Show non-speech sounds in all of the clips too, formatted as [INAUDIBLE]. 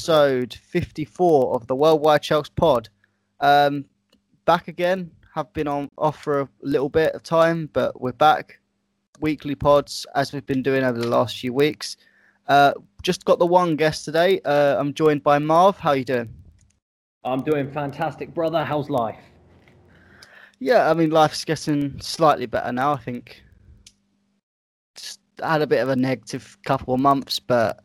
episode 54 of the Worldwide Chelsea Pod. Um, back again. Have been on off for a little bit of time, but we're back. Weekly pods as we've been doing over the last few weeks. Uh, just got the one guest today. Uh, I'm joined by Marv. How you doing? I'm doing fantastic, brother. How's life? Yeah, I mean life's getting slightly better now. I think just had a bit of a negative couple of months, but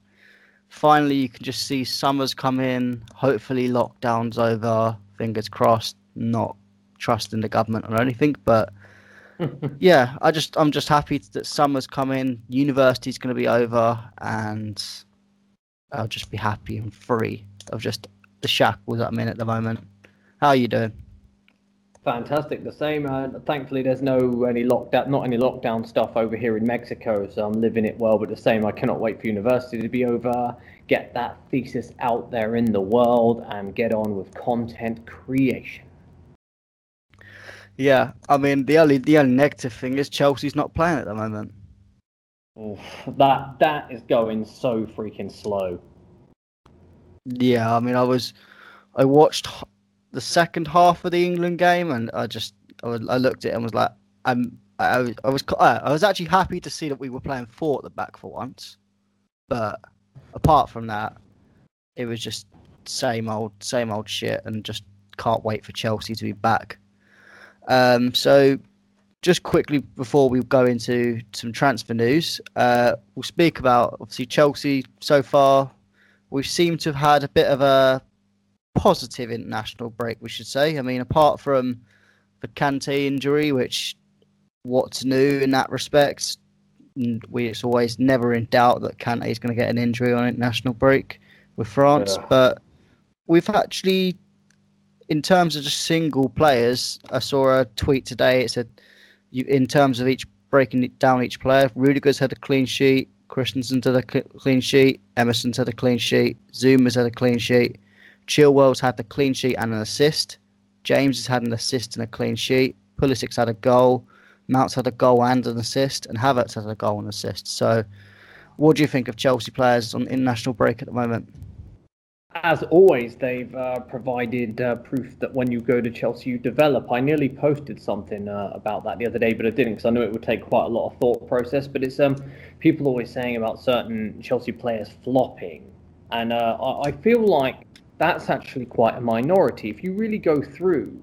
finally you can just see summer's come in. Hopefully lockdown's over. Fingers crossed. Not trusting the government or anything, but [LAUGHS] yeah, I just I'm just happy that summer's come in. University's going to be over, and I'll just be happy and free of just the shackles that I'm in at the moment. How are you doing? Fantastic. The same. Uh, thankfully, there's no any lockdown, not any lockdown stuff over here in Mexico, so I'm living it well. But the same, I cannot wait for university to be over, get that thesis out there in the world, and get on with content creation. Yeah, I mean the only the only negative thing is Chelsea's not playing at the moment. Oof, that that is going so freaking slow. Yeah, I mean I was I watched the second half of the England game and I just I, was, I looked at it and was like I'm I, was I was I was actually happy to see that we were playing four at the back for once, but apart from that, it was just same old same old shit and just can't wait for Chelsea to be back. Um, so, just quickly before we go into some transfer news, uh, we'll speak about obviously Chelsea so far. We seem to have had a bit of a positive international break, we should say. I mean, apart from the Kante injury, which what's new in that respect, we it's always never in doubt that Kante is going to get an injury on international break with France, yeah. but we've actually in terms of just single players, I saw a tweet today. It said, you, in terms of each breaking down each player, Rudiger's had a clean sheet, Christensen's had a clean sheet, Emerson's had a clean sheet, Zouma's had a clean sheet, Chilwell's had the clean sheet and an assist, James has had an assist and a clean sheet, Pulisic's had a goal, Mount's had a goal and an assist, and Havertz had a goal and assist. So, what do you think of Chelsea players on international break at the moment? as always, they've uh, provided uh, proof that when you go to Chelsea, you develop. I nearly posted something uh, about that the other day, but I didn't because I knew it would take quite a lot of thought process. But it's um, people always saying about certain Chelsea players flopping, and uh, I, I feel like that's actually quite a minority. If you really go through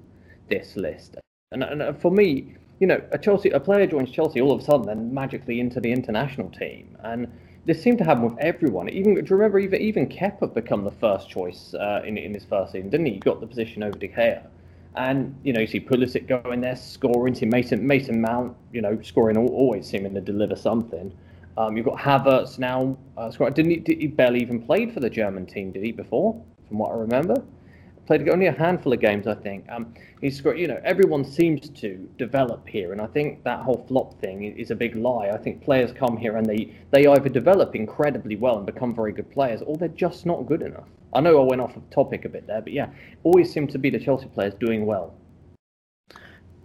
this list, and, and for me, you know, a Chelsea a player joins Chelsea all of a sudden, then magically into the international team, and this seemed to happen with everyone. Even do you remember even even Kepa become the first choice uh, in in his first season, didn't he? He got the position over De Gea, and you know you see Pulisic going there scoring. See Mason Mason Mount, you know, scoring always seeming to deliver something. Um, you've got Havertz now. Uh, scoring. Didn't he, did he barely even played for the German team? Did he before? From what I remember played only a handful of games, I think. Um, he's you know, everyone seems to develop here, and I think that whole flop thing is a big lie. I think players come here and they they either develop incredibly well and become very good players, or they're just not good enough. I know I went off of topic a bit there, but yeah, always seem to be the Chelsea players doing well.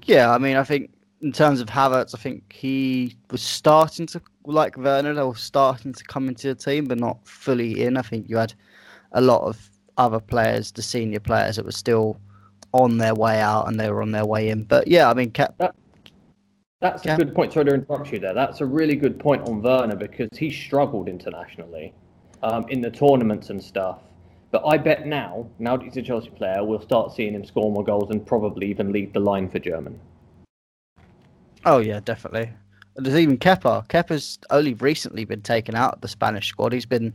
Yeah, I mean, I think in terms of Havertz, I think he was starting to like Werner, they starting to come into the team, but not fully in. I think you had a lot of other players, the senior players that were still on their way out and they were on their way in. But yeah, I mean, Cap- that, that's a good point. Sorry to interrupt you there. That's a really good point on Werner because he struggled internationally um, in the tournaments and stuff. But I bet now, now that he's a Chelsea player, we'll start seeing him score more goals and probably even lead the line for Germany. Oh yeah, definitely. There's even Kepa. Kepa's only recently been taken out of the Spanish squad. He's been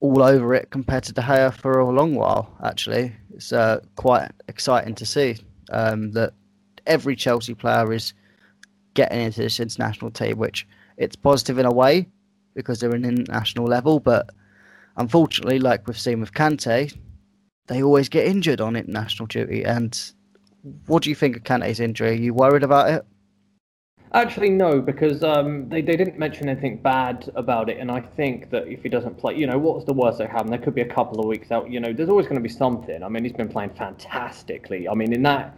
all over it compared to De Gea for a long while. Actually, it's uh, quite exciting to see um, that every Chelsea player is getting into this international team, which it's positive in a way because they're an international level, but unfortunately, like we've seen with Kante, they always get injured on international duty. And what do you think of Kante's injury? Are you worried about it? Actually, no, because um, they, they didn't mention anything bad about it, and I think that if he doesn't play, you know, what's the worst that happen? There could be a couple of weeks out. You know, there's always going to be something. I mean, he's been playing fantastically. I mean, in that,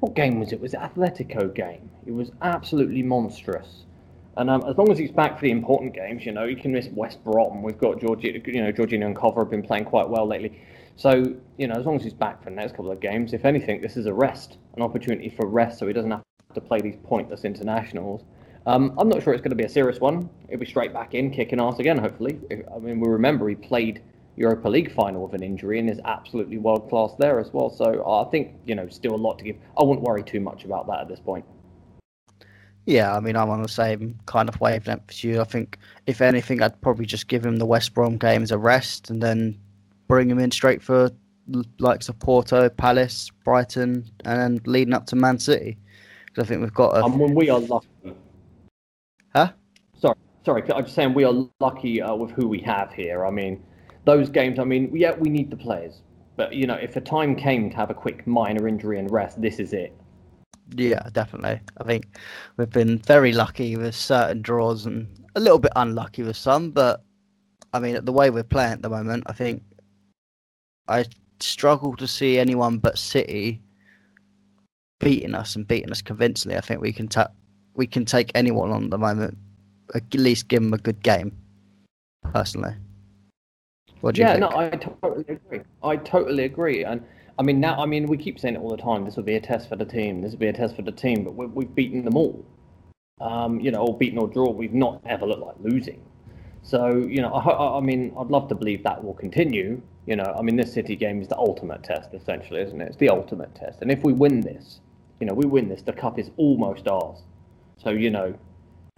what game was it? Was it Atletico game? It was absolutely monstrous. And um, as long as he's back for the important games, you know, he can miss West Brom. We've got Georgi, you know, Jorginho and Kova have been playing quite well lately. So, you know, as long as he's back for the next couple of games, if anything, this is a rest, an opportunity for rest, so he doesn't have to play these pointless internationals. Um, I'm not sure it's going to be a serious one. He'll be straight back in, kicking ass again, hopefully. I mean, we remember he played Europa League final with an injury and is absolutely world class there as well. So I think, you know, still a lot to give. I wouldn't worry too much about that at this point. Yeah, I mean, I'm on the same kind of wavelength as you. I think, if anything, I'd probably just give him the West Brom games a rest and then bring him in straight for likes of Porto, Palace, Brighton, and then leading up to Man City. Because I think we've got a. And when we are lucky. Huh? Sorry, sorry. I'm just saying we are lucky uh, with who we have here. I mean, those games. I mean, yeah, we need the players, but you know, if a time came to have a quick minor injury and rest, this is it. Yeah, definitely. I think we've been very lucky with certain draws and a little bit unlucky with some, but I mean, the way we're playing at the moment, I think I struggle to see anyone but City beating us and beating us convincingly. I think we can ta- we can take anyone on at the moment, at least give them a good game. Personally, what do you yeah, think? no, I totally agree. I totally agree, and I mean now, I mean we keep saying it all the time. This will be a test for the team. This will be a test for the team, but we, we've beaten them all. Um, you know, or beaten or draw. We've not ever looked like losing. So you know, I, I mean, I'd love to believe that will continue. You know, I mean, this City game is the ultimate test, essentially, isn't it? It's the ultimate test, and if we win this, you know, we win this, the cup is almost ours. So you know,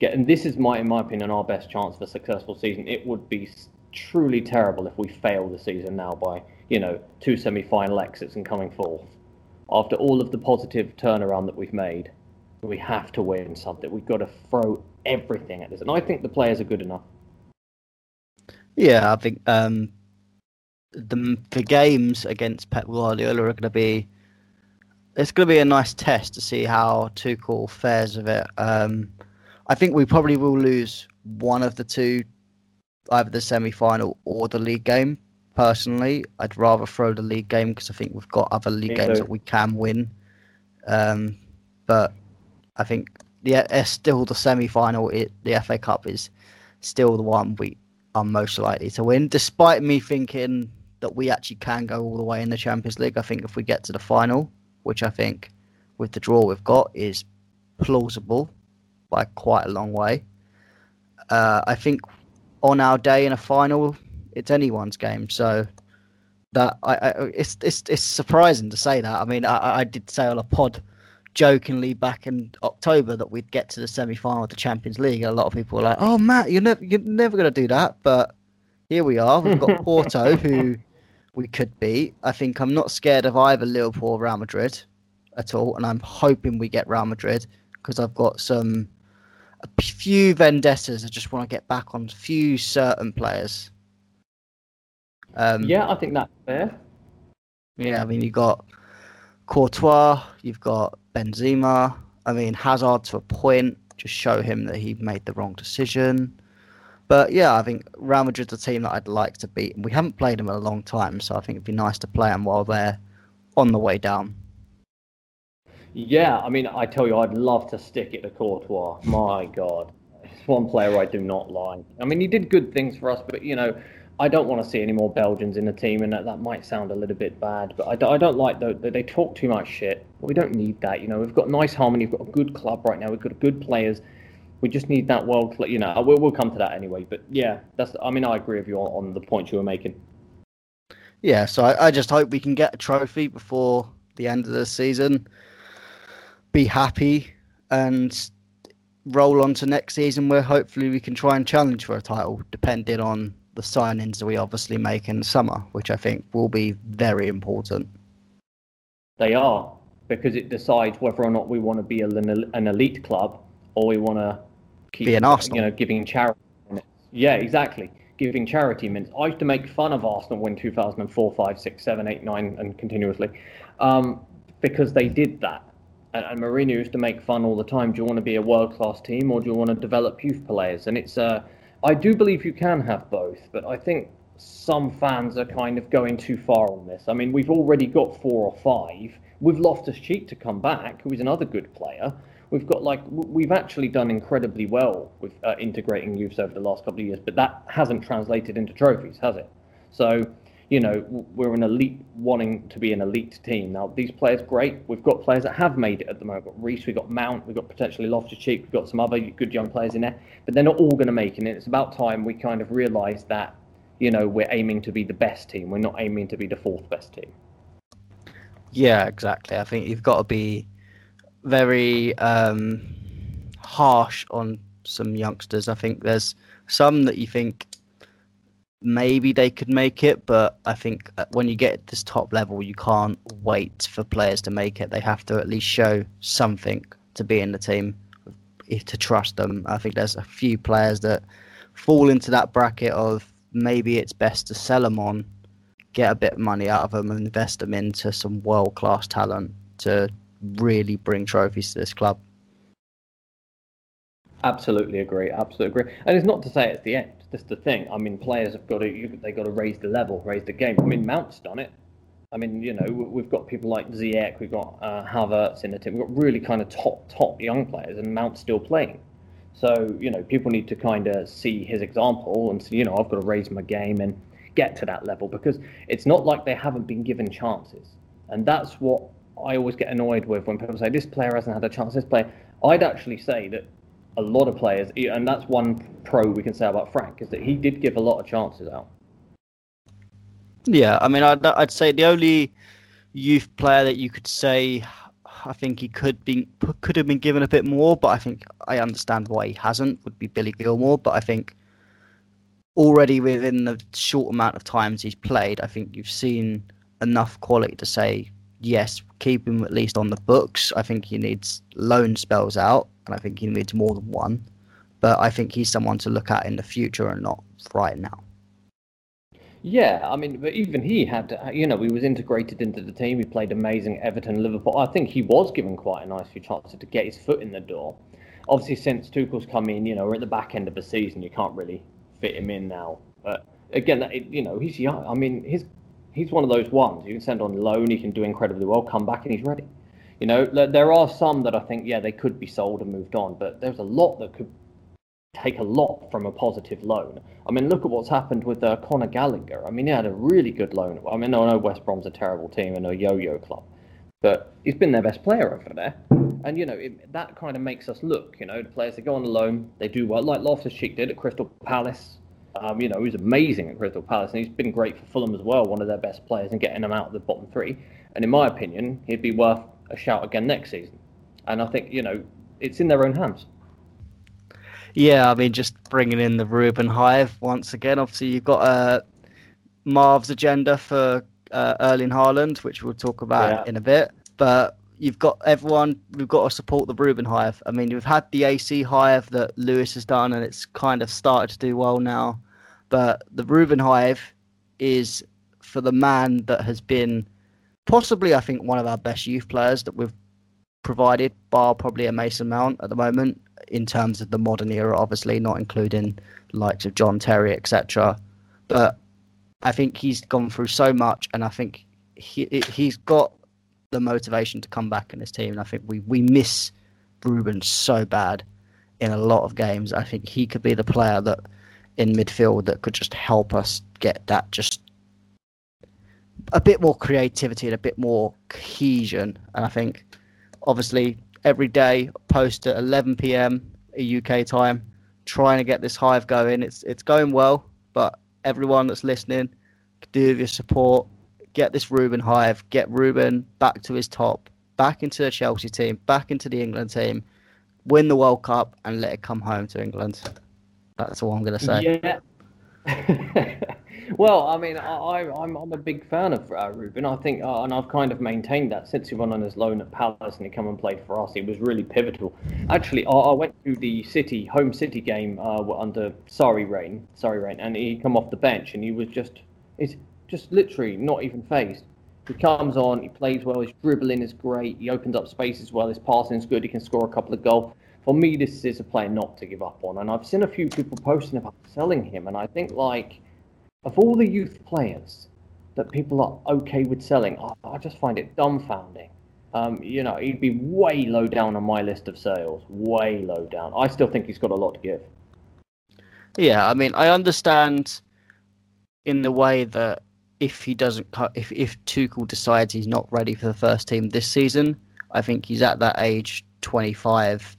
get and this is my, in my opinion, our best chance for a successful season. It would be truly terrible if we fail the season now by you know two semi-final exits and coming fourth. After all of the positive turnaround that we've made, we have to win something. We've got to throw everything at this, and I think the players are good enough. Yeah, I think um, the the games against Pep Guardiola are going to be it's going to be a nice test to see how Tuchel fares with it. Um, I think we probably will lose one of the two, either the semi final or the league game. Personally, I'd rather throw the league game because I think we've got other league Me games too. that we can win. Um, but I think yeah, it's still the semi final. It the FA Cup is still the one we are most likely to win, despite me thinking that we actually can go all the way in the Champions League. I think if we get to the final, which I think with the draw we've got is plausible by quite a long way. Uh, I think on our day in a final, it's anyone's game. So that I, I it's it's it's surprising to say that. I mean, I, I did say on a pod jokingly back in October that we'd get to the semi final of the Champions League. And a lot of people were like, "Oh, Matt, you're never you're never going to do that." But here we are. We've got [LAUGHS] Porto, who we could beat. I think I'm not scared of either Liverpool or Real Madrid at all, and I'm hoping we get Real Madrid because I've got some a few vendettas. I just want to get back on a few certain players. Um, Yeah, I think that's fair. yeah, I mean, you've got Courtois, you've got Benzema. I mean, Hazard to a point, just show him that he made the wrong decision. But yeah, I think Real Madrid's a team that I'd like to beat. We haven't played them in a long time, so I think it'd be nice to play them while they're on the way down. Yeah, I mean, I tell you, I'd love to stick it to Courtois. My God, it's one player I do not like. I mean, he did good things for us, but you know, I don't want to see any more Belgians in the team, and that, that might sound a little bit bad, but I, don't- I don't like that they talk too much shit. We don't need that, you know. We've got nice harmony. We've got a good club right now. We've got good players. We just need that world, you know. Uh, we'll, we'll come to that anyway. But yeah, that's. I mean, I agree with you on, on the points you were making. Yeah, so I, I just hope we can get a trophy before the end of the season. Be happy and roll on to next season where hopefully we can try and challenge for a title, depending on the signings that we obviously make in the summer, which I think will be very important. They are because it decides whether or not we want to be an elite club or we want to keep, Be an Arsenal. you know, giving charity. minutes. Yeah, exactly. Giving charity minutes. I used to make fun of Arsenal when 2004, 5, 6, 7, 8, 9, and continuously, um, because they did that. And, and Mourinho used to make fun all the time. Do you want to be a world class team or do you want to develop youth players? And it's, uh, I do believe you can have both, but I think some fans are kind of going too far on this. I mean, we've already got four or five. With Loftus Cheek to come back, who is another good player. We've got like we've actually done incredibly well with uh, integrating youths over the last couple of years, but that hasn't translated into trophies, has it? So you know, we're an elite wanting to be an elite team. Now, these players, great. We've got players that have made it at the moment. We've got Reece, we've got Mount, we've got potentially Loftus Cheek, we've got some other good young players in there, but they're not all going to make it. And it's about time we kind of realise that, you know, we're aiming to be the best team. We're not aiming to be the fourth best team. Yeah, exactly. I think you've got to be very um, harsh on some youngsters. I think there's some that you think maybe they could make it, but I think uh, when you get this top level, you can't wait for players to make it. They have to at least show something to be in the team, to trust them. I think there's a few players that fall into that bracket of maybe it's best to sell them on, get a bit of money out of them, and invest them into some world class talent to really bring trophies to this club. Absolutely agree. Absolutely agree. And it's not to say it's the end. That's the thing. I mean, players have got to they got to raise the level, raise the game. I mean, Mount's done it. I mean, you know, we've got people like Ziyech, we've got uh, Havertz in the team. We've got really kind of top top young players, and Mount's still playing. So you know, people need to kind of see his example and say, you know, I've got to raise my game and get to that level because it's not like they haven't been given chances, and that's what I always get annoyed with when people say this player hasn't had a chance. This player, I'd actually say that a lot of players, and that's one pro we can say about Frank, is that he did give a lot of chances out. Yeah, I mean, I'd, I'd say the only youth player that you could say I think he could be could have been given a bit more, but I think I understand why he hasn't. Would be Billy Gilmour, but I think already within the short amount of times he's played, I think you've seen enough quality to say yes, keep him at least on the books. I think he needs loan spells out, and I think he needs more than one. But I think he's someone to look at in the future and not right now. Yeah, I mean, but even he had, you know, he was integrated into the team. He played amazing Everton, Liverpool. I think he was given quite a nice few chances to get his foot in the door. Obviously, since Tuchel's come in, you know, we're at the back end of the season. You can't really fit him in now. But again, it, you know, he's young. I mean, his he's one of those ones you can send on loan. He can do incredibly well. Come back and he's ready. You know, there are some that I think, yeah, they could be sold and moved on, but there's a lot that could take a lot from a positive loan. I mean, look at what's happened with uh, Conor Gallagher. I mean, he had a really good loan. I mean, I know West Brom's a terrible team and a yo-yo club, but he's been their best player over there. And you know, it, that kind of makes us look. You know, the players that go on loan, they do well, like Loftus Cheek did at Crystal Palace. Um, you know, he was amazing at Crystal Palace, and he's been great for Fulham as well, one of their best players, and getting them out of the bottom three. And in my opinion, he'd be worth a shout again next season. And I think you know, it's in their own hands. Yeah, I mean, just bringing in the Ruben Hive once again. Obviously, you've got uh, Marv's agenda for uh, Erling Haaland, which we'll talk about yeah. in a bit. But you've got everyone. We've got to support the Ruben Hive. I mean, we've had the AC Hive that Lewis has done, and it's kind of started to do well now. But the Ruben Hive is for the man that has been possibly, I think, one of our best youth players that we've provided, bar probably a Mason Mount at the moment in terms of the modern era, obviously not including likes of John Terry, etc. But I think he's gone through so much, and I think he he's got the motivation to come back in this team. And I think we we miss Ruben so bad in a lot of games. I think he could be the player that in midfield that could just help us get that just a bit more creativity and a bit more cohesion. And I think obviously every day post at 11 p.m. UK time, trying to get this hive going. It's it's going well, but everyone that's listening, do your support. Get this Ruben hive. Get Ruben back to his top, back into the Chelsea team, back into the England team. Win the World Cup and let it come home to England. That's all I'm going to say. Yeah. [LAUGHS] Well, I mean, I, am I'm a big fan of uh, Ruben. I think, uh, and I've kind of maintained that since he went on his loan at Palace and he come and played for us. He was really pivotal. Actually, I, I went to the City home City game uh, under Sarri reign, Sarri reign, and he come off the bench and he was just, it's just literally not even phased. He comes on, he plays well, his dribbling is great, he opens up spaces well, his passing is good, he can score a couple of goals. For me, this is a player not to give up on, and I've seen a few people posting about selling him, and I think like of all the youth players that people are okay with selling, I, I just find it dumbfounding. um, you know, he'd be way low down on my list of sales. Way low down. I still think he's got a lot to give. Yeah, I mean, I understand in the way that if he doesn't, if if Tuchel decides he's not ready for the first team this season, I think he's at that age, 25.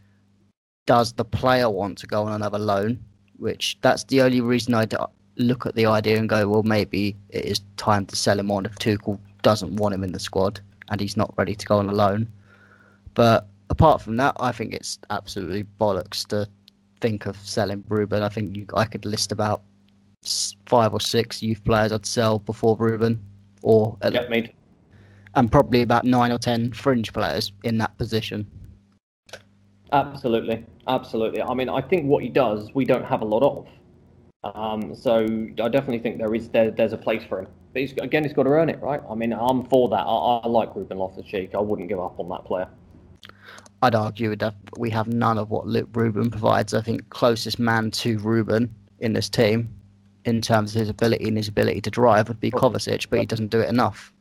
Does the player want to go on another loan? Which that's the only reason I look at the idea and go, well, maybe it is time to sell him on if Tuchel doesn't want him in the squad and he's not ready to go on a loan. But apart from that, I think it's absolutely bollocks to think of selling Ruben. I think you, I could list about five or six youth players I'd sell before Ruben, or yep, me. and probably about nine or ten fringe players in that position. Absolutely, absolutely. I mean, I think what he does, we don't have a lot of. Um, so I definitely think there is there, there's a place for him. But he's, again, he's got to earn it, right? I mean, I'm for that. I, I like Ruben Loftus-Cheek. I wouldn't give up on that player. I'd argue that we have none of what Luke Ruben provides. I think closest man to Ruben in this team, in terms of his ability and his ability to drive, would be Kovacic, but he doesn't do it enough.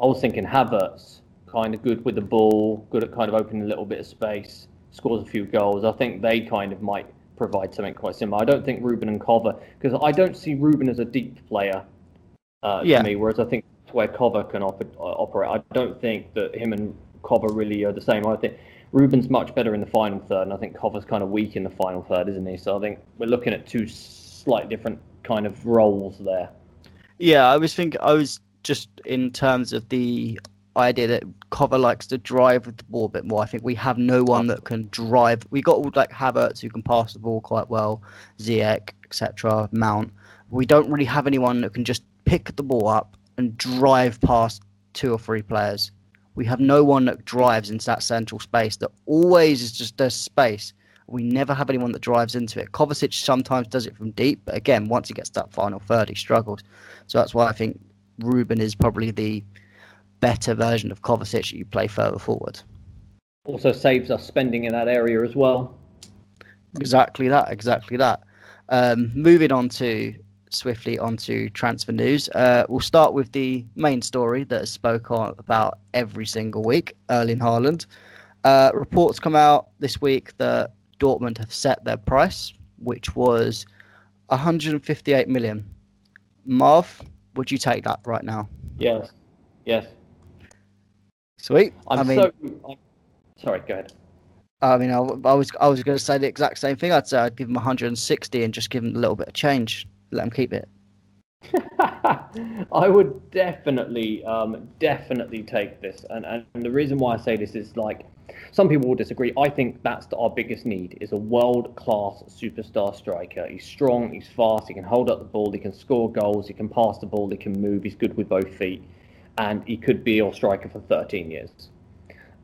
I was thinking Havertz, kind of good with the ball, good at kind of opening a little bit of space, scores a few goals. I think they kind of might provide something quite similar. I don't think Ruben and Kova, because I don't see Ruben as a deep player uh, yeah. to me, whereas I think where Kova can op- uh, operate. I don't think that him and Kova really are the same. I think Ruben's much better in the final third, and I think Kova's kind of weak in the final third, isn't he? So I think we're looking at two slightly different kind of roles there. Yeah, I was thinking, I was just in terms of the idea that Kova likes to drive with the ball a bit more. I think we have no one that can drive. We got like Havertz who can pass the ball quite well, Ziyech, etc. Mount. We don't really have anyone that can just pick the ball up and drive past two or three players. We have no one that drives into that central space. That always is just there's space. We never have anyone that drives into it. Kovacic sometimes does it from deep, but again, once he gets that final third, he struggles. So that's why I think Ruben is probably the better version of Kovacic you play further forward. Also saves us spending in that area as well. Exactly that. Exactly that. Um, moving on to swiftly onto transfer news. Uh, we'll start with the main story that is spoke on about every single week. Erling Haaland. Uh, reports come out this week that Dortmund have set their price, which was 158 million. Marv, would you take that right now? Yes. Yes. Sweet. I'm I mean, so. I'm, sorry. Go ahead. I mean, I, I was I was going to say the exact same thing. I'd say I'd give him 160 and just give him a little bit of change. Let him keep it. [LAUGHS] I would definitely, um, definitely take this, and and the reason why I say this is like some people will disagree. I think that's our biggest need is a world class superstar striker. He's strong, he's fast, he can hold up the ball, he can score goals, he can pass the ball, he can move, he's good with both feet and he could be your striker for 13 years.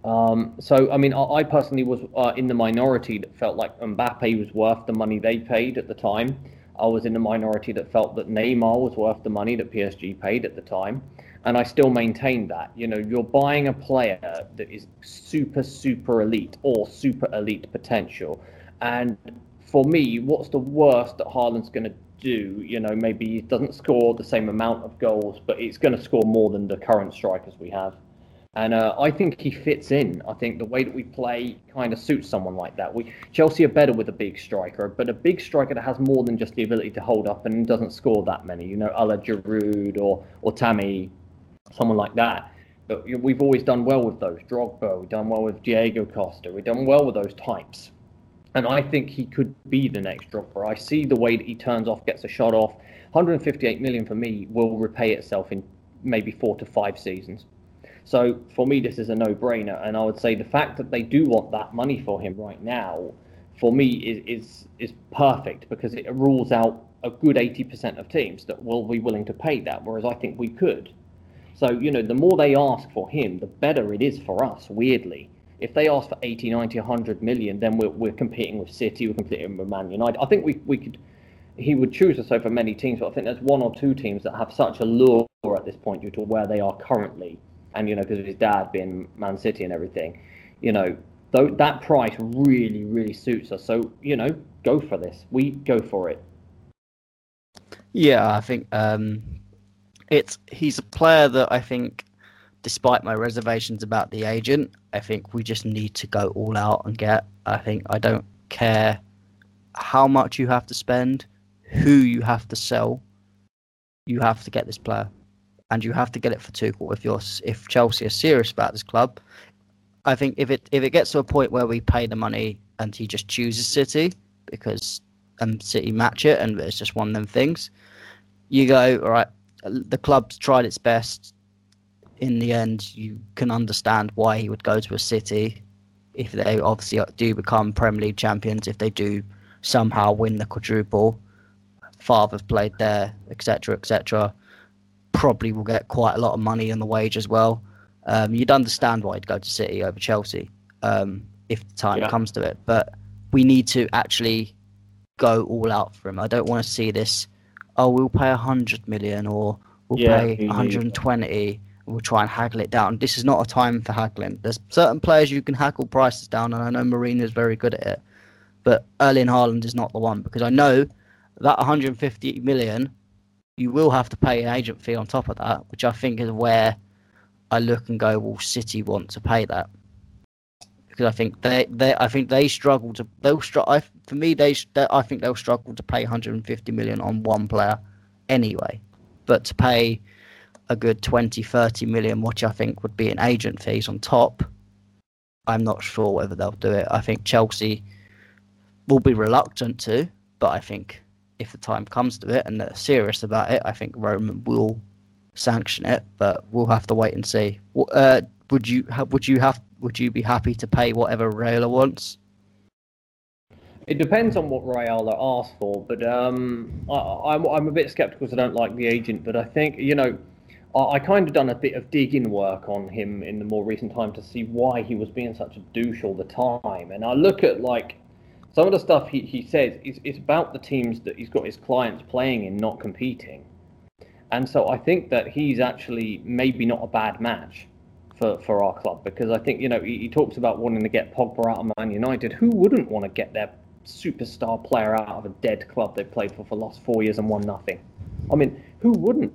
Um, so, I mean, I, I personally was uh, in the minority that felt like Mbappe was worth the money they paid at the time. I was in the minority that felt that Neymar was worth the money that PSG paid at the time. And I still maintain that. You know, you're buying a player that is super, super elite or super elite potential. And for me, what's the worst that Haaland's going to do. You know, maybe he doesn't score the same amount of goals, but he's going to score more than the current strikers we have. And uh, I think he fits in. I think the way that we play kind of suits someone like that. We Chelsea are better with a big striker, but a big striker that has more than just the ability to hold up and doesn't score that many. You know, a la Giroud or or Tammy, someone like that. But we've always done well with those. Drogba, we've done well with Diego Costa. We've done well with those types and I think he could be the next Drogba. I see the way that he turns off, gets a shot off. 158 million for me will repay itself in maybe four to five seasons. So for me, this is a no-brainer, and I would say the fact that they do want that money for him right now, for me, is is is perfect because it rules out a good 80% of teams that will be willing to pay that, whereas I think we could. So you know, the more they ask for him, the better it is for us. Weirdly, if they ask for 80, 90, 100 million, then we're, we're competing with City, we're competing with Man United. I think we, we could, he would choose us over many teams, but I think there's one or two teams that have such a lure at this point due to where they are currently. And, you know, because of his dad being Man City and everything, you know, though that price really, really suits us. So, you know, go for this. We go for it. Yeah, I think um, it's he's a player that I think despite my reservations about the agent, I think we just need to go all out and get. I think I don't care how much you have to spend, who you have to sell. You have to get this player, and you have to get it for Tuchel. If you're if Chelsea are serious about this club, I think if it if it gets to a point where we pay the money and he just chooses City because and City match it and it's just one of them things, you go all right. The club's tried its best. In the end, you can understand why he would go to a City if they obviously do become Premier League champions. If they do somehow win the quadruple, father's played there, etc., etc. Probably will get quite a lot of money in the wage as well. Um, you'd understand why he'd go to City over Chelsea um, if the time Yeah. comes to it. But we need to actually go all out for him. I don't want to see this. Oh, we'll pay a hundred million or we'll Yeah, pay 120. and We'll try and haggle it down. This is not a time for haggling. There's certain players you can haggle prices down, and I know Mourinho is very good at it. But Erling Haaland is not the one because I know that 150 million, you will have to pay an agent fee on top of that, which I think is where I look and go, well, City want to pay that because I think they, they I think they struggle to they'll str- I, for me they, they I think they'll struggle to pay 150 million on one player anyway, but to pay a good 20 30 million, which I think would be an agent fees on top. I'm not sure whether they'll do it. I think Chelsea will be reluctant to, but I think if the time comes to it and they're serious about it, I think Roman will sanction it. But we'll have to wait and see. Uh, would you would you have would you be happy to pay whatever Raiola wants? It depends on what Raiola asks for, but um, I, I'm, I'm a bit skeptical because I don't like the agent. But I think, you know, I, I kind of done a bit of digging work on him in the more recent time to see why he was being such a douche all the time. And I look at, like, some of the stuff he, he says is, is about the teams that he's got his clients playing in, not competing. And so I think that he's actually maybe not a bad match for, for our club because I think, you know, he, he talks about wanting to get Pogba out of Man United. Who wouldn't want to get their superstar player out of a dead club they've played for for the last four years and won nothing? I mean, who wouldn't?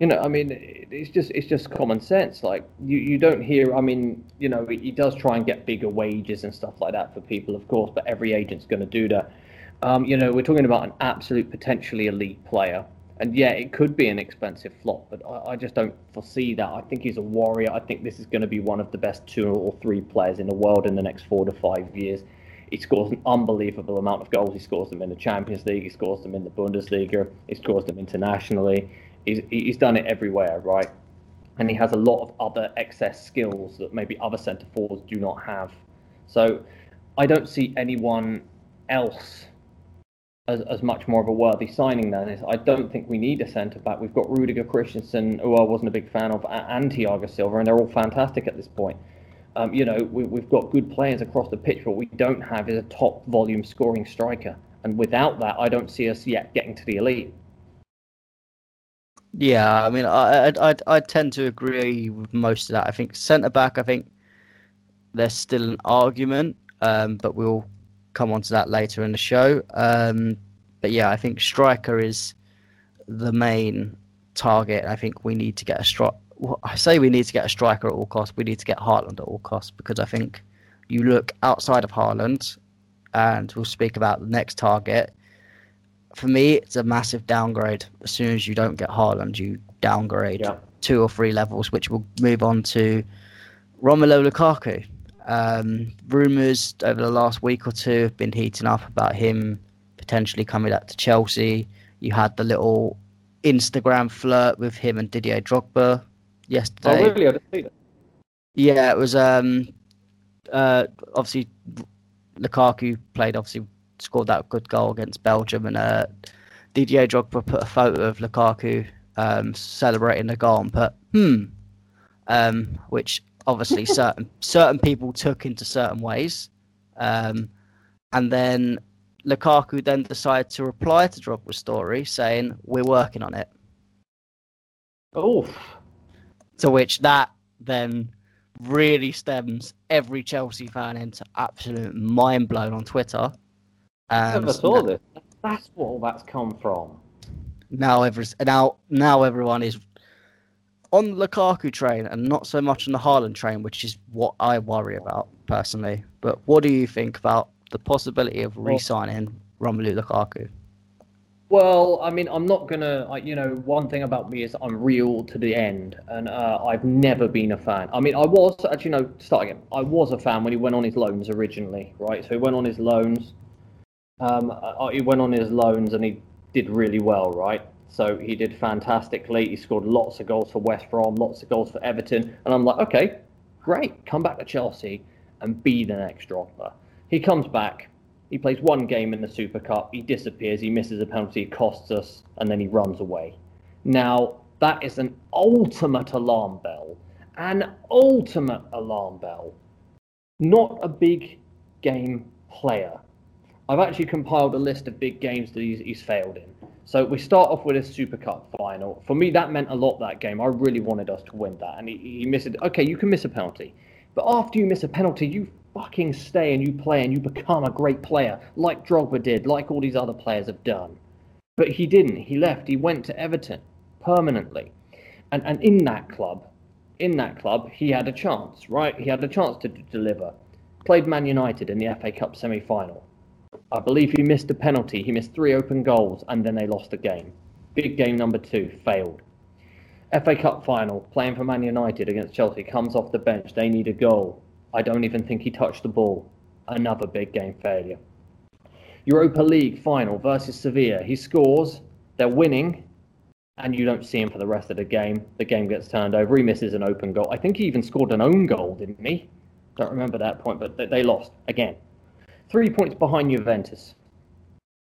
You know, I mean, it's just it's just common sense. Like you, you don't hear. I mean, you know, he does try and get bigger wages and stuff like that for people, of course. But every agent's going to do that. Um, you know, we're talking about an absolute potentially elite player, and yeah, it could be an expensive flop, but I, I just don't foresee that. I think he's a warrior. I think this is going to be one of the best two or three players in the world in the next four to five years. He scores an unbelievable amount of goals. He scores them in the Champions League. He scores them in the Bundesliga. He scores them internationally. He's, he's done it everywhere, right? And he has a lot of other excess skills that maybe other centre forwards do not have. So I don't see anyone else as, as much more of a worthy signing than is. I don't think we need a centre back. We've got Rudiger Christensen, who I wasn't a big fan of, and Thiago Silva, and they're all fantastic at this point. Um, you know, we, we've got good players across the pitch. What we don't have is a top volume scoring striker. And without that, I don't see us yet getting to the elite. Yeah, I mean, I I I, I tend to agree with most of that. I think centre back. I think there's still an argument, um, but we'll come on to that later in the show. Um, but yeah, I think striker is the main target. I think we need to get a strike. Well, I say we need to get a striker at all costs. We need to get Haaland at all costs because I think you look outside of Haaland, and we'll speak about the next target. For me, it's a massive downgrade. As soon as you don't get Haaland, you downgrade Yeah. two or three levels, which will move on to Romelu Lukaku. Um, rumors over the last week or two have been heating up about him potentially coming up to Chelsea. You had the little Instagram flirt with him and Didier Drogba yesterday. Oh, really? I didn't see that. Yeah, it was um uh obviously Lukaku played obviously scored that good goal against Belgium and uh Didier Drogba put a photo of Lukaku um celebrating the goal and put hmm um which obviously certain certain people took into certain ways um and then Lukaku then decided to reply to Drogba's story saying we're working on it Oh, to which that then really stems every Chelsea fan into absolute mind blown on Twitter. I never saw this. That's what all that's come from. now every now now everyone is on the Lukaku train and not so much on the Haaland train, which is what I worry about personally. But what do you think about the possibility of re-signing Romelu Lukaku? Well, I mean, I'm not gonna. I, you know, one thing about me is I'm real to the end, and uh, I've never been a fan. I mean, I was actually no. Start again. I was a fan when he went on his loans originally, right? So he went on his loans. Um, uh, he went on his loans and he did really well, right? So he did fantastically. He scored lots of goals for West Brom, lots of goals for Everton, and I'm like, okay, great, come back to Chelsea and be the next Drogba. He comes back he plays one game in the Super Cup, he disappears, he misses a penalty, costs us, and then he runs away. Now, that is an ultimate alarm bell. An ultimate alarm bell. Not a big game player. I've actually compiled a list of big games that he's, he's failed in. So we start off with a Super Cup final. For me, that meant a lot that game. I really wanted us to win that. And he, he missed it. Okay, you can miss a penalty. But after you miss a penalty, you fucking stay and you play and you become a great player, like Drogba did, like all these other players have done. But he didn't. He left. He went to Everton permanently. And, and in that club, in that club, he had a chance, right? He had a chance to d- deliver. Played Man United in the FA Cup semi final. I believe he missed a penalty. He missed three open goals and then they lost the game. Big game number two, failed. FA Cup final, playing for Man United against Chelsea, comes off the bench. They need a goal. I don't even think he touched the ball. Another big game failure. Europa League final versus Sevilla. He scores, they're winning, and you don't see him for the rest of the game. The game gets turned over. He misses an open goal. I think he even scored an own goal, didn't he? Don't remember that point, but they lost again. Three points behind Juventus.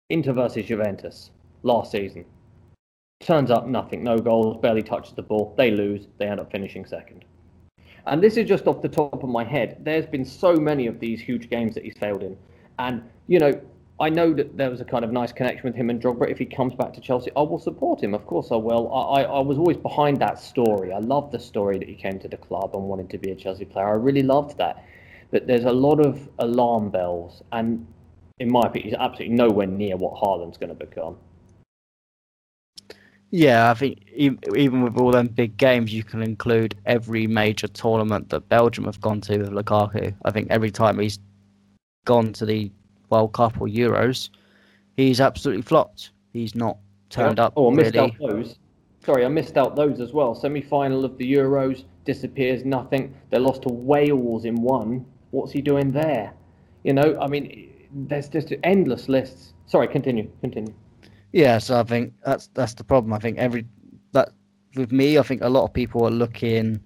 Inter versus Juventus last season. Turns up nothing, no goals, barely touches the ball. They lose. They end up finishing second. And this is just off the top of my head. There's been so many of these huge games that he's failed in. And, you know, I know that there was a kind of nice connection with him and Drogba. If he comes back to Chelsea, I will support him. Of course, I will. I, I, was always behind that story. I loved the story that he came to the club and wanted to be a Chelsea player. I really loved that. But there's a lot of alarm bells, and in my opinion, he's absolutely nowhere near what Haaland's going to become. Yeah, I think even with all them big games, you can include every major tournament that Belgium have gone to with Lukaku. I think every time he's gone to the World Cup or Euros, he's absolutely flopped. He's not turned up. Oh, I missed really. out those. Sorry, I missed out those as well. Semi final of the Euros disappears, nothing. They lost to Wales in one. What's he doing there? You know, I mean, there's just endless lists. Sorry, continue, continue. Yeah, so I think that's that's the problem. I think every that with me, I think a lot of people are looking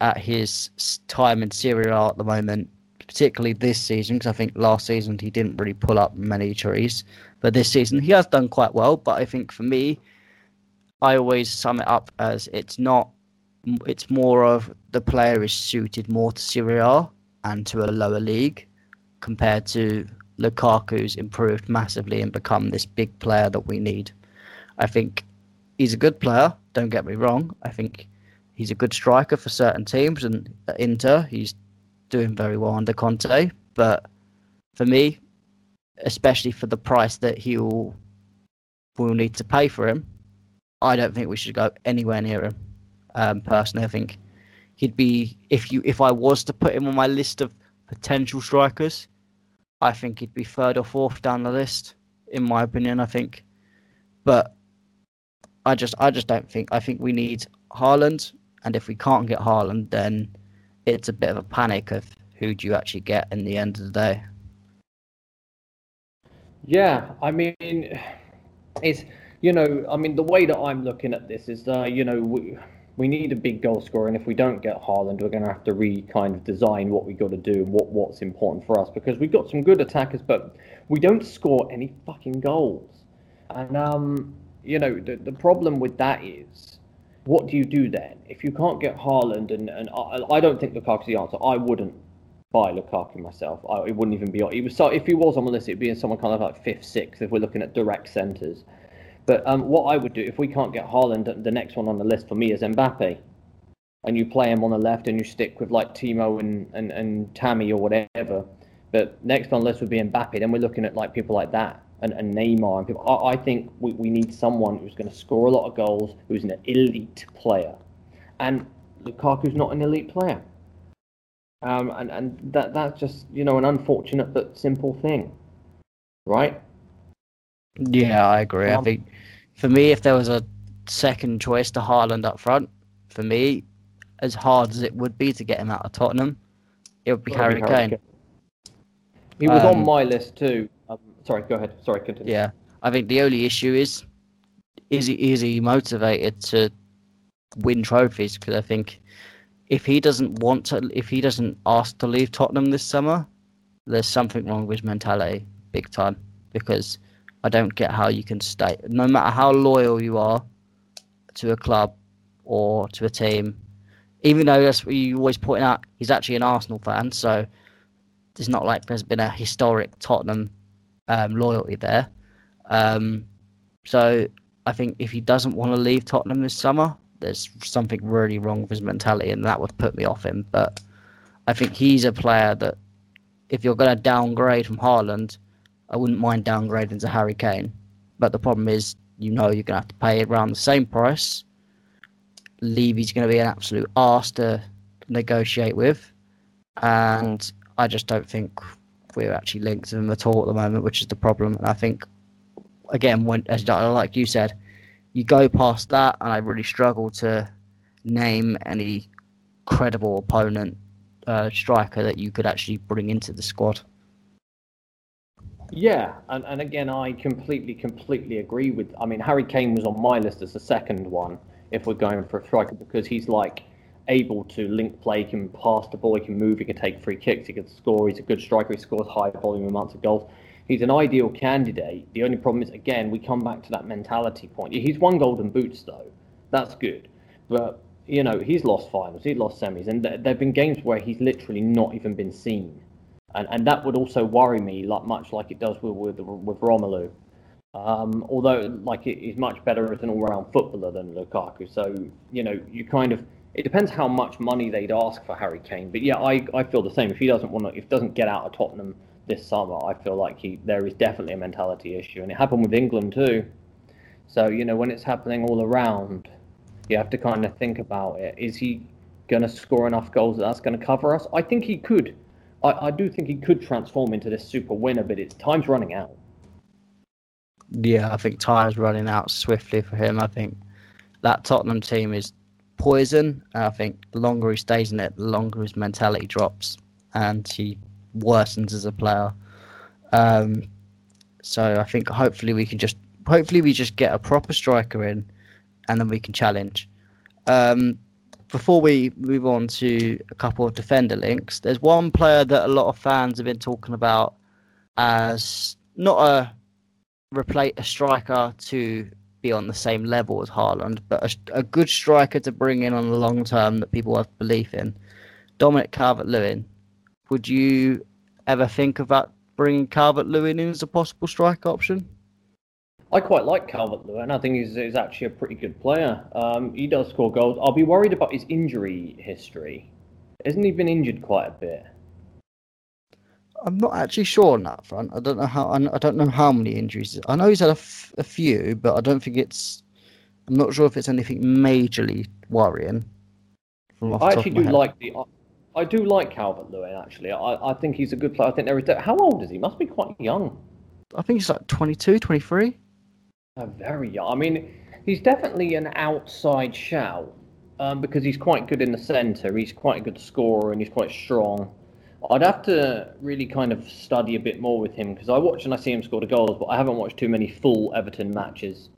at his time in Serie A at the moment, particularly this season, because I think last season he didn't really pull up many trees, but this season he has done quite well. But I think for me, I always sum it up as it's not. It's more of the player is suited more to Serie A and to a lower league compared to Lukaku's improved massively and become this big player that we need. I think he's a good player. Don't get me wrong. I think he's a good striker for certain teams, and at Inter he's doing very well under Conte. But for me, especially for the price that he'll will need to pay for him, I don't think we should go anywhere near him. Um, personally, I think he'd be if you if I was to put him on my list of potential strikers, I think he'd be third or fourth down the list, in my opinion. I think, but I just I just don't think. I think we need Haaland, and if we can't get Haaland, then it's a bit of a panic of who do you actually get in the end of the day. Yeah, I mean, [SIGHS] it's you know, I mean, the way that I'm looking at this is, uh, you know, we, we need a big goal scorer, and if we don't get Haaland, we're going to have to re kind of design what we got to do and what what's important for us because we've got some good attackers, but we don't score any fucking goals. And um, you know, the the problem with that is, what do you do then if you can't get Haaland? And and I, I don't think Lukaku's the answer. I wouldn't buy Lukaku myself. I, it wouldn't even be. He was so if he was on the list, it'd be in someone kind of like fifth, sixth. If we're looking at direct centres. But um, what I would do if we can't get Haaland, the next one on the list for me is Mbappe, and you play him on the left and you stick with like Timo and, and, and Tammy or whatever. But next on the list would be Mbappe. Then we're looking at like people like that and, and Neymar and people. I, I think we, we need someone who's going to score a lot of goals, who's an elite player. and Lukaku's not an elite player. Um, and and that that's just you know an unfortunate but simple thing, right? Yeah, I agree. Um, I think for me, if there was a second choice to Haaland up front, for me, as hard as it would be to get him out of Tottenham, it would be Harry Kane. He was um, on my list too. Um, sorry, go ahead. Sorry, continue. Yeah, I think the only issue is is he is he motivated to win trophies? Because I think if he doesn't want to, if he doesn't ask to leave Tottenham this summer, there's something wrong with his mentality, big time. Because I don't get how you can stay, no matter how loyal you are to a club or to a team. Even though that's what you always point out, he's actually an Arsenal fan, so it's not like there's been a historic Tottenham um, loyalty there. Um, so I think if he doesn't want to leave Tottenham this summer, there's something really wrong with his mentality, and that would put me off him. But I think he's a player that, if you're going to downgrade from Haaland, I wouldn't mind downgrading to Harry Kane. But the problem is, you know, you're going to have to pay around the same price. Levy's going to be an absolute arse to negotiate with, and I just don't think we're actually linked to him at all at the moment, which is the problem. And I think, again, when as like you said, you go past that, and I really struggle to name any credible opponent uh, striker that you could actually bring into the squad. Yeah, and, and again, I completely, completely agree with. I mean, Harry Kane was on my list as the second one if we're going for a striker because he's like able to link play, he can pass the ball, he can move, he can take free kicks, he can score. He's a good striker. He scores high volume amounts of goals he's an ideal candidate. The only problem is, again, we come back to that mentality point. He's won Golden Boots, though. That's good. But, you know, he's lost finals, he's lost semis, and there have been games where he's literally not even been seen. And, and that would also worry me, like much like it does with, with, with Romelu. Um, although, like, he's much better as an all round footballer than Lukaku. So, you know, you kind of. It depends how much money they'd ask for Harry Kane. But yeah, I, I feel the same. If he doesn't want to, if doesn't get out of Tottenham this summer, I feel like he there is definitely a mentality issue, and it happened with England too. So you know when it's happening all around, you have to kind of think about it. Is he going to score enough goals that that's going to cover us? I think he could. I, I do think he could transform into this super winner, but it's time's running out. Yeah, I think time's running out swiftly for him. I think that Tottenham team is poison. I think the longer he stays in it, the longer his mentality drops, and he worsens as a player. Um, so I think hopefully we can just hopefully we just get a proper striker in, and then we can challenge. Um, before we move on to a couple of defender links, there's one player that a lot of fans have been talking about as not a replace a striker to be on the same level as Haaland, but a, a good striker to bring in on the long term that people have belief in. Dominic Calvert-Lewin would you ever think about bringing Calvert Lewin in as a possible strike option? I quite like Calvert Lewin. I think he's, he's actually a pretty good player. Um, he does score goals. I'll be worried about his injury history. Hasn't he been injured quite a bit? I'm not actually sure on that front. I don't know how. I don't know how many injuries. I know he's had a, f- a few, but I don't think it's. I'm not sure if it's anything majorly worrying. I actually do like the. I do like Calvert Lewin actually. I, I think he's a good player. I think there is. How old is he? Must be quite young. I think he's like 22, 23. Very young. I mean, he's definitely an outside shout um, because he's quite good in the centre. He's quite a good scorer and he's quite strong. I'd have to really kind of study a bit more with him because I watch and I see him score the goals, but I haven't watched too many full Everton matches,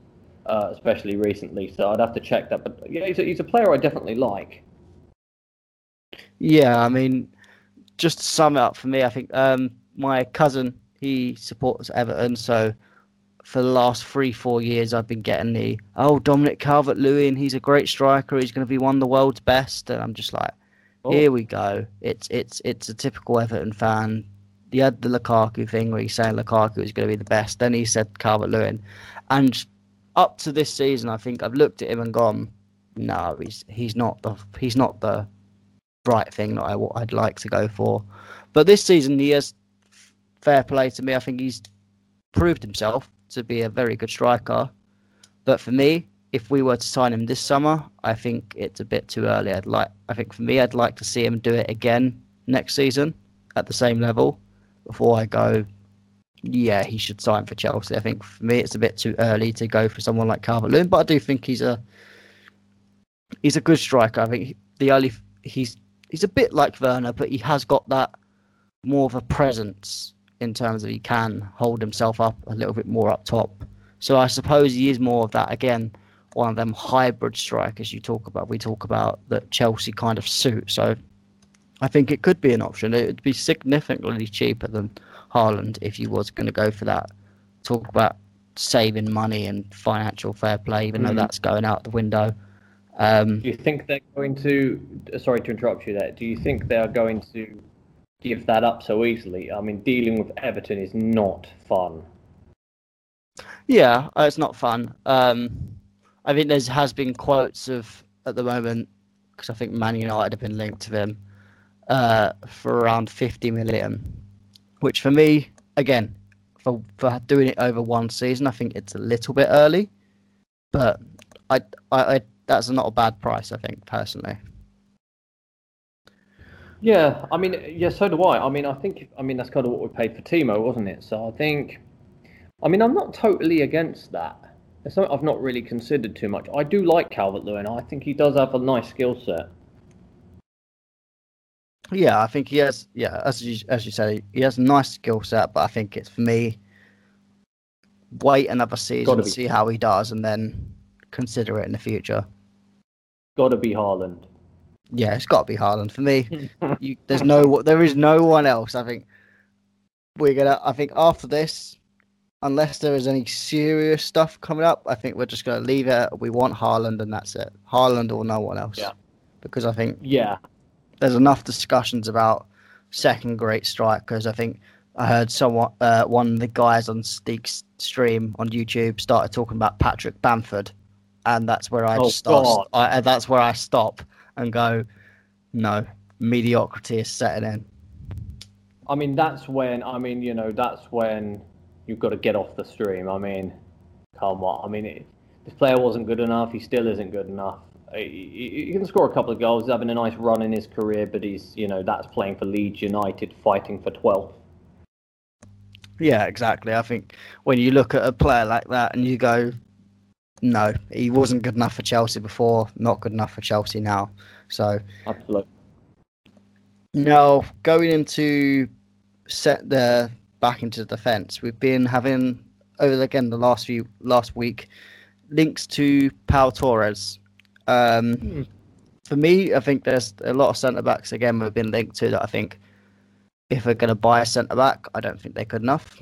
uh, especially recently. So I'd have to check that. But yeah, he's a, he's a player I definitely like. Yeah, I mean, just to sum it up for me, I think um, my cousin he supports Everton, so for the last three, four years, I've been getting the oh Dominic Calvert Lewin, he's a great striker, he's going to be one of the world's best, and I'm just like, oh. here we go. It's it's it's a typical Everton fan. He had the Lukaku thing where he's saying Lukaku is going to be the best. Then he said Calvert Lewin, and up to this season, I think I've looked at him and gone, no, he's he's not the he's not the bright thing that I, I'd like to go for. But this season, he has fair play to me. I think he's proved himself to be a very good striker. But for me, if we were to sign him this summer, I think it's a bit too early. I'd like, I think for me, I'd like to see him do it again next season at the same level before I go. Yeah, he should sign for Chelsea. I think for me, it's a bit too early to go for someone like Calvert Lewin, but I do think he's a he's a good striker. I think the only he's he's a bit like Werner, but he has got that more of a presence in terms of he can hold himself up a little bit more up top. So I suppose he is more of that again, one of them hybrid strikers you talk about. We talk about that Chelsea kind of suit. So I think it could be an option. It would be significantly cheaper than Haaland if he was going to go for that. Talk about saving money and financial fair play, even mm. though that's going out the window. Um, Do you think they're going to? Sorry to interrupt you there. Do you think they are going to give that up so easily? I mean, dealing with Everton is not fun. Yeah, uh, it's not fun. Um, I think there has been quotes of at the moment because I think Man United have been linked to him uh, for around 50 million, which for me, again, for for doing it over one season, I think it's a little bit early, but I I, I that's not a bad price, I think personally. Yeah, I mean, yeah, so do I. I mean, I think, I mean, that's kind of what we paid for Timo, wasn't it? So I think, I mean, I'm not totally against that. It's something I've not really considered too much. I do like Calvert Lewin. I think he does have a nice skill set. Yeah, I think he has. Yeah, as you as you say, he has a nice skill set. But I think it's for me. Wait another season, see how he does, and then consider it in the future. Got to be Haaland. Yeah, it's got to be Haaland for me. [LAUGHS] you, there's no, there is no one else. I think we're gonna. I think after this, unless there is any serious stuff coming up, I think we're just gonna leave it. We want Haaland, and that's it. Haaland or no one else. Yeah. Because I think yeah, there's enough discussions about second great strikers. I think I heard someone, uh, one of the guys on Steek's stream on YouTube started talking about Patrick Bamford, and that's where I oh, just start. I, that's where I stop and go, no, mediocrity is setting in. I mean, that's when, I mean, you know, that's when you've got to get off the stream. I mean, come on. I mean, it, this player wasn't good enough. He still isn't good enough. Uh, he, he can score a couple of goals, having a nice run in his career, but he's, you know, that's playing for Leeds United, fighting for 12th. Yeah, exactly. I think when you look at a player like that and you go, no, he wasn't good enough for Chelsea before, not good enough for Chelsea now. So, absolutely. Now, going into set the back into the defence, we've been having over again the last few last week links to Pau Torres. Um, hmm. For me, I think there's a lot of centre backs again we've been linked to that I think if we're going to buy a centre back, I don't think they're good enough.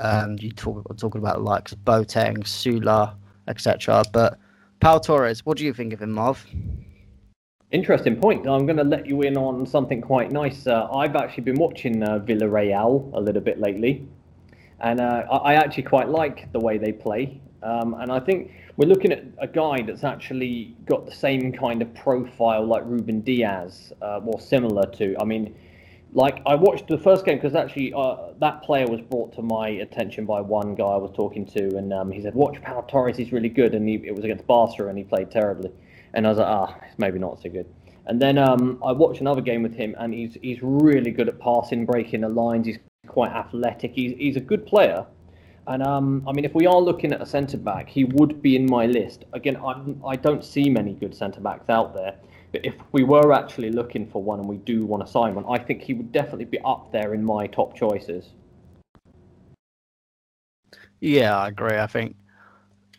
Um, you talk talking about the likes of Boateng, Sula, etc. But Pau Torres, what do you think of him, Marv? Interesting point. I'm going to let you in on something quite nice. Uh, I've actually been watching uh, Villarreal a little bit lately, and uh, I actually quite like the way they play. Um, and I think we're looking at a guy that's actually got the same kind of profile like Ruben Dias, uh, or similar to. I mean, like I watched the first game because actually uh, that player was brought to my attention by one guy I was talking to, and um, he said, "Watch Pau Torres, he's really good." And he, it was against Barca, and he played terribly. And I was like, "Ah, maybe not so good." And then um, I watched another game with him, and he's he's really good at passing, breaking the lines. He's quite athletic. He's he's a good player. And um, I mean, if we are looking at a centre back, he would be in my list. Again, I'm, I don't see many good centre backs out there. But if we were actually looking for one and we do want to sign one, I think he would definitely be up there in my top choices. Yeah, I agree. I think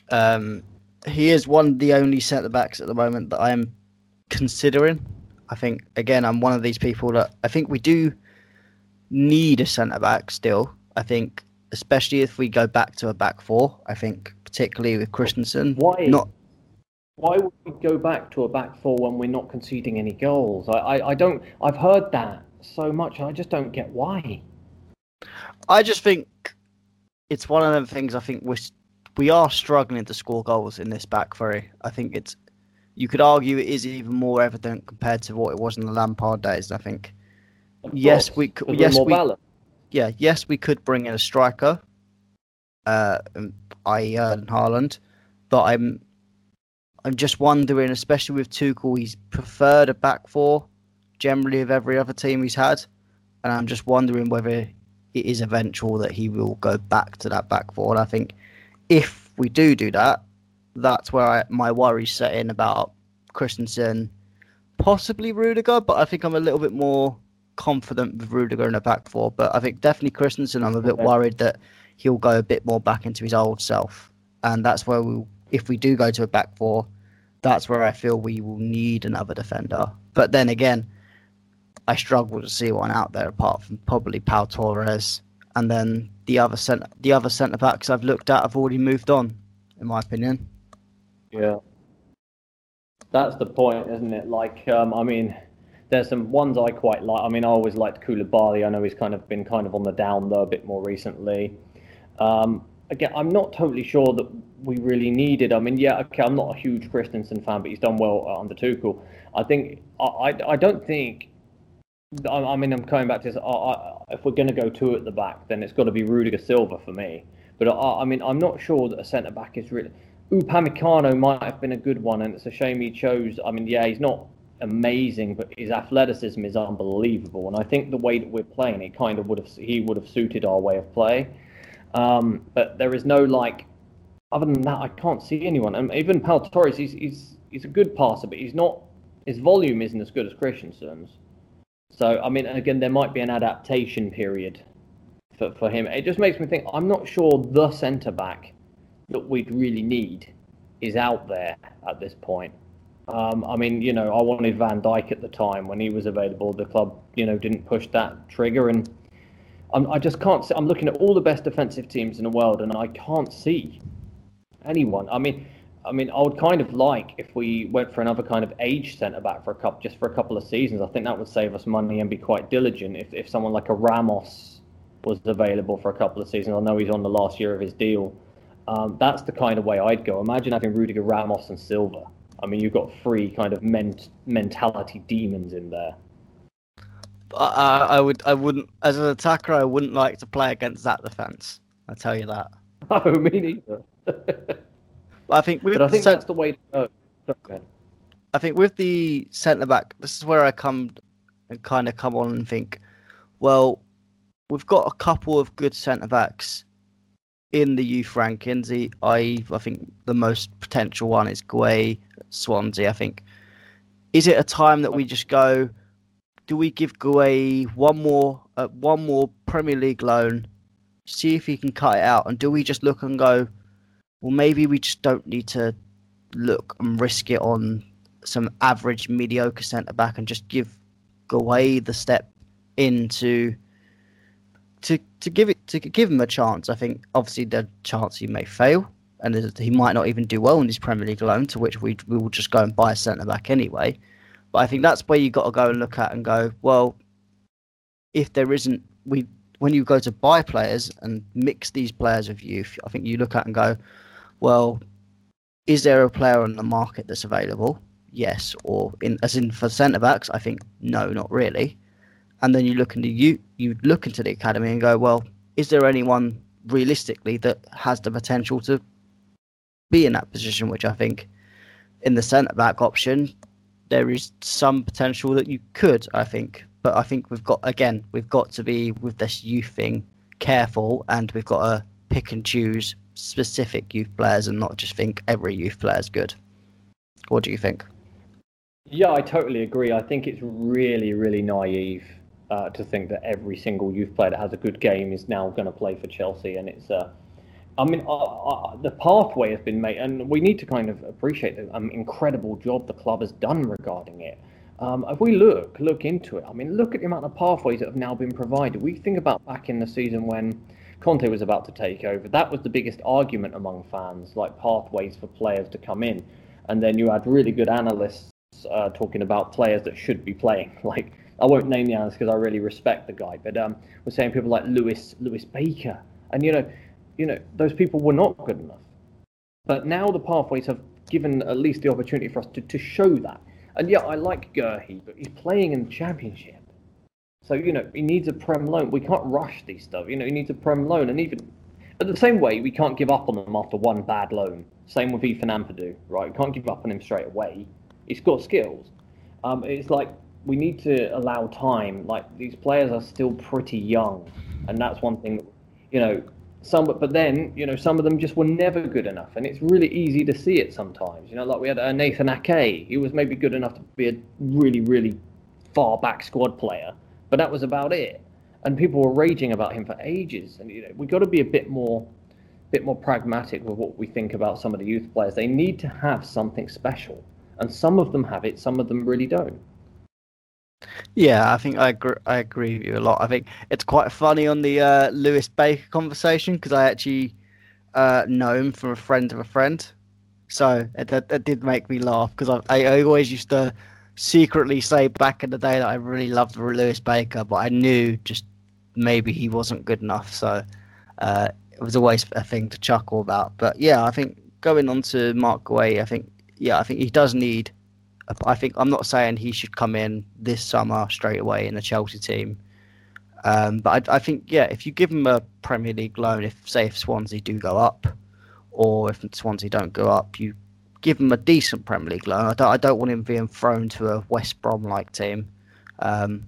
um, he is one of the only centre backs at the moment that I am considering. I think again, I'm one of these people that I think we do need a centre back still. I think, especially if we go back to a back four. I think particularly with Christensen. Why? Not why would we go back to a back four when we're not conceding any goals? I, I, I don't. I've heard that so much. I just don't get why. I just think it's one of them things. I think we we are struggling to score goals in this back three. I think it's you could argue it is even more evident compared to what it was in the Lampard days. I think. yes, we could. Yes, we. Yeah, yes, we could bring in a striker, uh, i.e. Erling Haaland, but I'm I'm just wondering, especially with Tuchel, he's preferred a back four generally of every other team he's had, and I'm just wondering whether it is eventual that he will go back to that back four. And I think if we do do that, that's where I, my worries set in about Christensen, possibly Rudiger, but I think I'm a little bit more confident with Rudiger in a back four. But I think definitely Christensen, I'm a bit okay. worried that he'll go a bit more back into his old self, and that's where we, if we do go to a back four, that's where I feel we will need another defender. But then again, I struggle to see one out there apart from probably Pau Torres, and then the other centre the other centre backs I've looked at have already moved on, in my opinion. Yeah, that's the point, isn't it? Like, um, I mean, there's some ones I quite like. I mean, I always liked Koulibaly. I know he's kind of been kind of on the down though a bit more recently. Um, again, I'm not totally sure that we really needed. I mean, yeah, okay, I'm not a huge Christensen fan, but he's done well under Tuchel. I think I, I, I don't think I mean, I'm coming back to this. I, I, if we're going to go two at the back, then it's got to be Rudiger Silva for me. But I, I mean, I'm not sure that a centre back is really. Upamecano might have been a good one, and it's a shame he chose. I mean, yeah, he's not amazing, but his athleticism is unbelievable, and I think the way that we're playing, it kind of would have he would have suited our way of play. Um, but there is no like. Other than that, I can't see anyone. And even Pau Torres, he's he's he's a good passer, but he's not. His volume isn't as good as Christensen's. So, I mean, again, there might be an adaptation period for, for him. It just makes me think I'm not sure the centre back that we'd really need is out there at this point. Um, I mean, you know, I wanted Van Dijk at the time when he was available. The club, you know, didn't push that trigger, and I'm, i just can't. See, I'm looking at all the best defensive teams in the world, and I can't see anyone. I mean, I mean, I would kind of like if we went for another kind of age centre back for a couple, just for a couple of seasons. I think that would save us money and be quite diligent. If if someone like a Ramos was available for a couple of seasons, I know he's on the last year of his deal. Um, that's the kind of way I'd go. Imagine having Rudiger, Ramos, and Silva. I mean, you've got three kind of ment- mentality demons in there. I, I would, I wouldn't, as an attacker, I wouldn't like to play against that defense. I tell you that. [LAUGHS] Oh, me neither. [LAUGHS] I think with but I think cent- that's the way to go. Okay. I think with the centre back, this is where I come and kind of come on and think, well, we've got a couple of good centre backs in the youth rankings. I I think the most potential one is Guehi Swansea. I think is it a time that we just go? Do we give Guehi one more uh, one more Premier League loan, see if he can cut it out, and do we just look and go? well, maybe we just don't need to look and risk it on some average mediocre centre back and just give Guehi the step into to to give it to give him a chance. I think obviously the chance he may fail and he might not even do well in his Premier League alone, to which we we will just go and buy a centre back anyway. But I think that's where you got to go and look at and go, well, if there isn't we when you go to buy players and mix these players with youth, I think you look at and go, well, is there a player on the market that's available? Yes, or in as in for centre backs, I think no, not really. And then you look into you you look into the academy and go, well, is there anyone realistically that has the potential to be in that position? Which I think in the centre back option, there is some potential that you could. I think, but I think we've got again, we've got to be with this youth thing careful, and we've got to pick and choose specific youth players and not just think every youth player is good. What do you think? Yeah, I totally agree. I think it's really, really naive uh, to think that every single youth player that has a good game is now going to play for Chelsea. And it's, uh, I mean, uh, uh, the pathway has been made, and we need to kind of appreciate the um, incredible job the club has done regarding it. Um, if we look, look into it, I mean, look at the amount of pathways that have now been provided. We think about back in the season when Conte was about to take over. That was the biggest argument among fans, like pathways for players to come in. And then you had really good analysts uh, talking about players that should be playing. [LAUGHS] Like I won't name the analyst because I really respect the guy, but um, we're saying people like Lewis Lewis Baker, and you know, you know those people were not good enough. But now the pathways have given at least the opportunity for us to, to show that. And yeah, I like Guehi, but he's playing in the championship. So, you know, he needs a Prem loan. We can't rush these stuff. You know, he needs a Prem loan. And even at the same way, we can't give up on them after one bad loan. Same with Ethan Ampadu, right? You can't give up on him straight away. He's got skills. Um, it's like we need to allow time. Like these players are still pretty young, and that's one thing. You know, some, but then you know some of them just were never good enough, and it's really easy to see it sometimes. You know, like we had uh, Nathan Ake. He was maybe good enough to be a really, really far back squad player, but that was about it. And people were raging about him for ages. And you know, we got to be a bit more, bit more pragmatic with what we think about some of the youth players. They need to have something special, and some of them have it, some of them really don't. Yeah, I think I agree, I agree with you a lot. I think it's quite funny on the uh, Lewis Baker conversation because I actually uh, know him from a friend of a friend. So that, did make me laugh because I, I always used to secretly say back in the day that I really loved Lewis Baker, but I knew just maybe he wasn't good enough. So uh, it was always a thing to chuckle about. But yeah, I think going on to Marc Guéhi, I think yeah, I think he does need I think I'm not saying he should come in this summer straight away in the Chelsea team. Um, but I, I, think yeah, if you give him a Premier League loan, if say if Swansea do go up, or if Swansea don't go up, you give him a decent Premier League loan. I don't, I don't want him being thrown to a West Brom like team, um,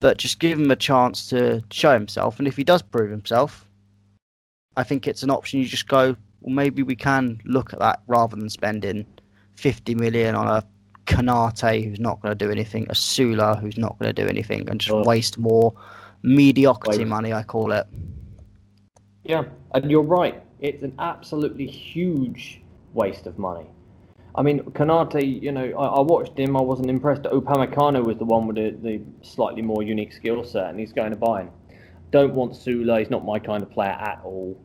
but just give him a chance to show himself. And if he does prove himself, I think it's an option. You just go, well, maybe we can look at that rather than spending 50 million on a Konate, who's not going to do anything, a Sula, who's not going to do anything, and just oh. waste more mediocrity money, I call it. Yeah, and you're right. It's an absolutely huge waste of money. I mean, Konate, you know, I, I watched him. I wasn't impressed. Upamecano was the one with the, the slightly more unique skill set, and he's going to buy him. Don't want Sula. He's not my kind of player at all.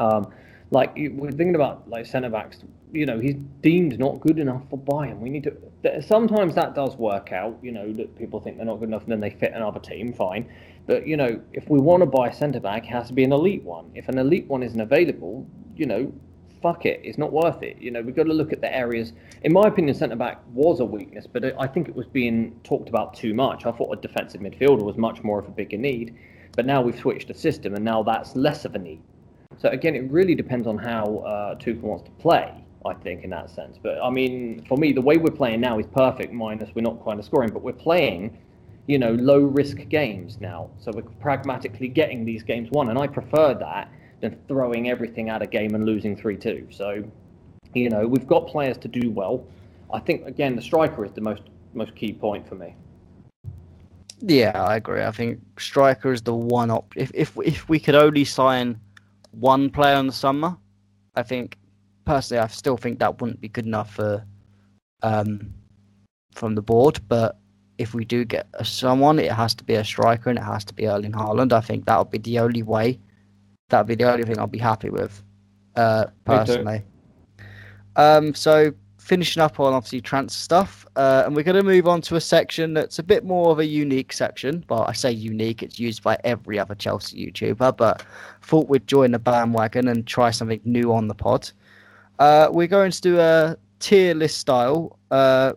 Um, like we're thinking about like centre backs you know he's deemed not good enough for Bayern. We need to. Sometimes that does work out. You know that people think they're not good enough, and then they fit another team. Fine, but you know if we want to buy a centre back, it has to be an elite one. If an elite one isn't available, you know, fuck it, it's not worth it. You know we've got to look at the areas. In my opinion, centre back was a weakness, but I think it was being talked about too much. I thought a defensive midfielder was much more of a bigger need, but now we've switched the system, and now that's less of a need. So again, it really depends on how uh, Tuchel wants to play. I think, in that sense. But I mean, for me, the way we're playing now is perfect, minus we're not kind of scoring, but we're playing, you know, low risk games now. So we're pragmatically getting these games won. And I prefer that than throwing everything at a game and losing 3 2. So, you know, we've got players to do well. I think, again, the striker is the most, most key point for me. Yeah, I agree. I think striker is the one op. If if if we could only sign one player in the summer, I think personally, I still think that wouldn't be good enough for um, from the board. But if we do get a, someone, it has to be a striker and it has to be Erling Haaland. I think that would be the only way. That would be the only thing I'll be happy with, uh, personally. Um, so finishing up on obviously transfer stuff, uh, and we're going to move on to a section that's a bit more of a unique section. Well, I say unique; it's used by every other Chelsea YouTuber, but thought we'd join the bandwagon and try something new on the pod. Uh, we're going to do a tier list style uh,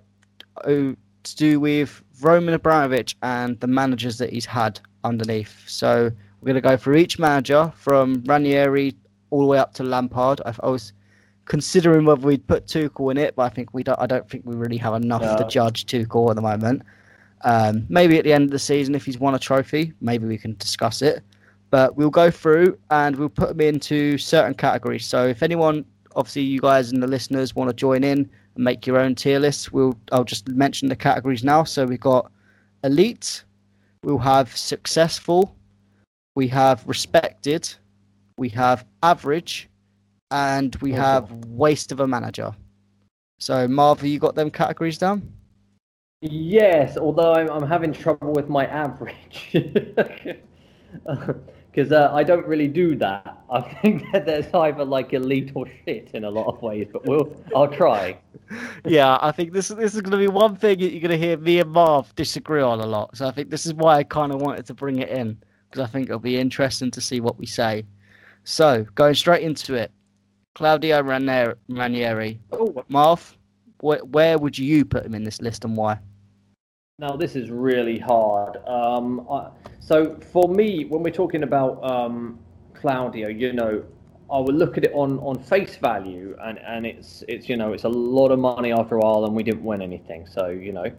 to do with Roman Abramovich and the managers that he's had underneath. So we're going to go through each manager from Ranieri all the way up to Lampard. I, was considering whether we'd put Tuchel in it, but I think we don't. I don't think we really have enough no. to judge Tuchel at the moment. Um, maybe at the end of the season, if he's won a trophy, maybe we can discuss it. But we'll go through and we'll put them into certain categories. So if anyone obviously you guys and the listeners want to join in and make your own tier lists, we'll I'll just mention the categories now. So we've got elite, we'll have successful, we have respected, we have average, and we have waste of a manager. So Marv, you got them categories down? Yes, although I'm, I'm having trouble with my average. [LAUGHS] [LAUGHS] because uh, I don't really do that. I think [LAUGHS] that there's either like elite or shit in a lot of ways, but we'll I'll try. [LAUGHS] yeah, I think this this is going to be one thing that you're going to hear me and Marv disagree on a lot. So I think this is why I kind of wanted to bring it in because I think it'll be interesting to see what we say. So going straight into it, Claudio Ranieri. Oh. Marv, wh- where would you put him in this list and why? Now this is really hard. Um, I, so for me, when we're talking about um, Claudio, you know, I would look at it on, on face value, and, and it's it's you know it's a lot of money after a while, and we didn't win anything. So you know,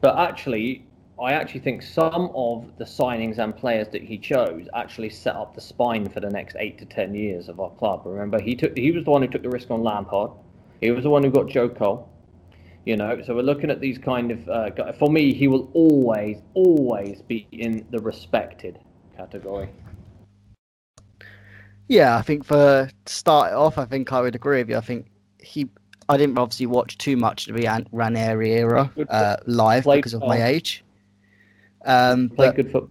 but actually, I actually think some of the signings and players that he chose actually set up the spine for the next eight to ten years of our club. Remember, he took he was the one who took the risk on Lampard. He was the one who got Joe Cole. You know, so we're looking at these kind of. Uh, for me, he will always, always be in the respected category. Yeah, I think for start it off, I think I would agree with you. I think he. I didn't obviously watch too much of the Ranieri era uh, live Played because of my age. Um, play good football.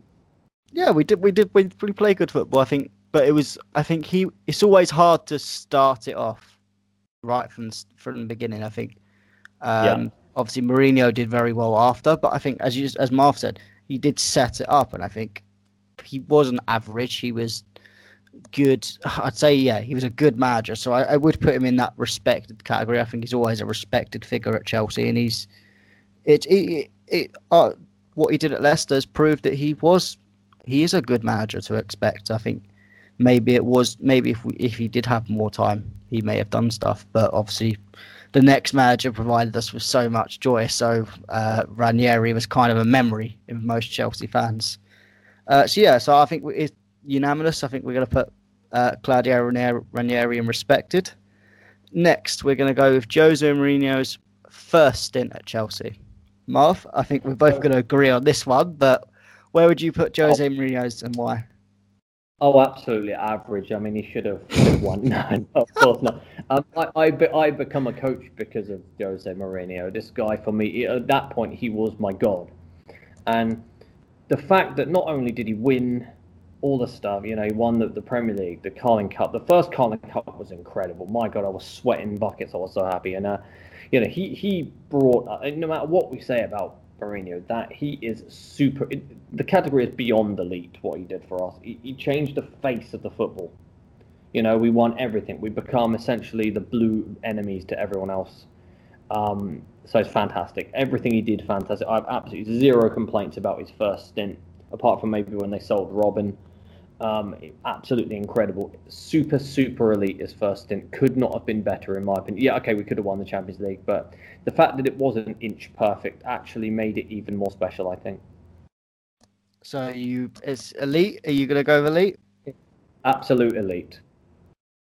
Yeah, we did. We did. We, we play good football. I think, but it was. I think he. It's always hard to start it off right from from the beginning. I think. Um, yeah. Obviously, Mourinho did very well after, but I think, as you as Marv said, he did set it up, and I think he wasn't average. He was good. I'd say, yeah, he was a good manager. So I, I, would put him in that respected category. I think he's always a respected figure at Chelsea, and he's it. it, it uh, what he did at Leicester has proved that he was he is a good manager to expect. I think maybe it was maybe if we, if he did have more time, he may have done stuff. But obviously, the next manager provided us with so much joy. So uh, Ranieri was kind of a memory in most Chelsea fans. Uh, so yeah, so I think it's unanimous. I think we're going to put uh, Claudio Ranieri in respected. Next, we're going to go with Jose Mourinho's first stint at Chelsea. Marv, I think we're both going to agree on this one, but where would you put Jose. Mourinho's and why? Oh, absolutely average. I mean, he should have, [LAUGHS] won. No, [LAUGHS] of course not. Um, I, I, I become a coach because of Jose Mourinho. This guy, for me, at that point, he was my god. And the fact that not only did he win all the stuff, you know, he won the, the Premier League, the Carling Cup. The first Carling Cup was incredible. My God, I was sweating buckets. I was so happy. And uh, you know, he he brought uh, no matter what we say about Mourinho, that he is super. It, the category is beyond elite. What he did for us, he, he changed the face of the football. You know, we won everything. We become essentially the blue enemies to everyone else. Um, so it's fantastic. Everything he did, fantastic. I have absolutely zero complaints about his first stint, apart from maybe when they sold Robben. Um, absolutely incredible. Super, super elite his first stint. Could not have been better, in my opinion. Yeah, okay, we could have won the Champions League, but the fact that it wasn't inch perfect actually made it even more special, I think. So you, it's elite. Are you going to go with elite? Absolute elite.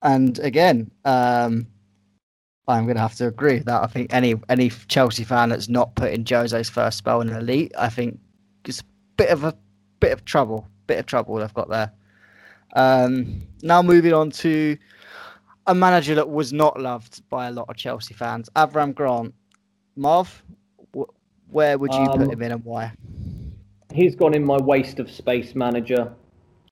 And again, um, I'm going to have to agree that I think any any Chelsea fan that's not putting Jose's first spell in elite, I think it's a bit of a bit of trouble bit of trouble they've got there. Um, now moving on to a manager that was not loved by a lot of Chelsea fans, Avram Grant. Marv, where would you um, put him in and why? He's gone in my waste of space manager.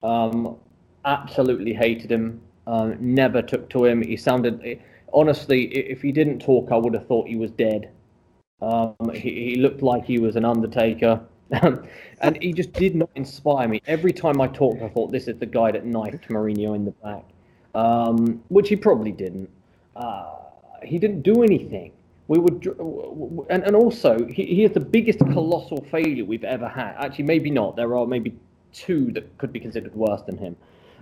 Um, absolutely hated him. Um, never took to him. He sounded honestly, if he didn't talk, I would have thought he was dead. Um, he, he, looked like he was an undertaker. [LAUGHS] and he just did not inspire me. Every time I talked, I thought this is the guy that knifed Mourinho in the back, um, which he probably didn't. Uh, he didn't do anything. We would, and, and also he, he is the biggest colossal failure we've ever had. Actually, maybe not. There are maybe two that could be considered worse than him.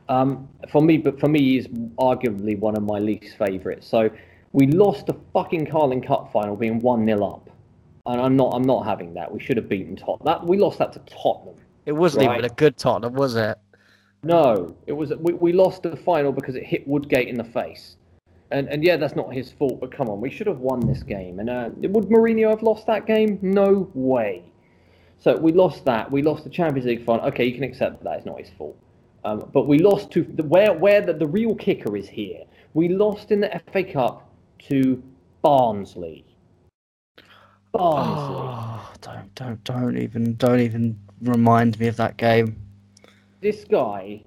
Um, for me, but for me, he's arguably one of my least favourites. So we lost the fucking Carling Cup final being one 0 up and I'm not I'm not having that. We should have beaten Tottenham. That we lost that to Tottenham. It wasn't right? even a good Tottenham, was it? No, it was. We, we lost the final because it hit Woodgate in the face, and and yeah, that's not his fault. But come on, we should have won this game. And uh, would Mourinho have lost that game? No way. So we lost that. We lost the Champions League final. Okay, you can accept that, it's not his fault. Um, but we lost to the, where where the, the real kicker is here. We lost in the FA Cup to Barnsley. Oh, don't don't don't even don't even remind me of that game. This guy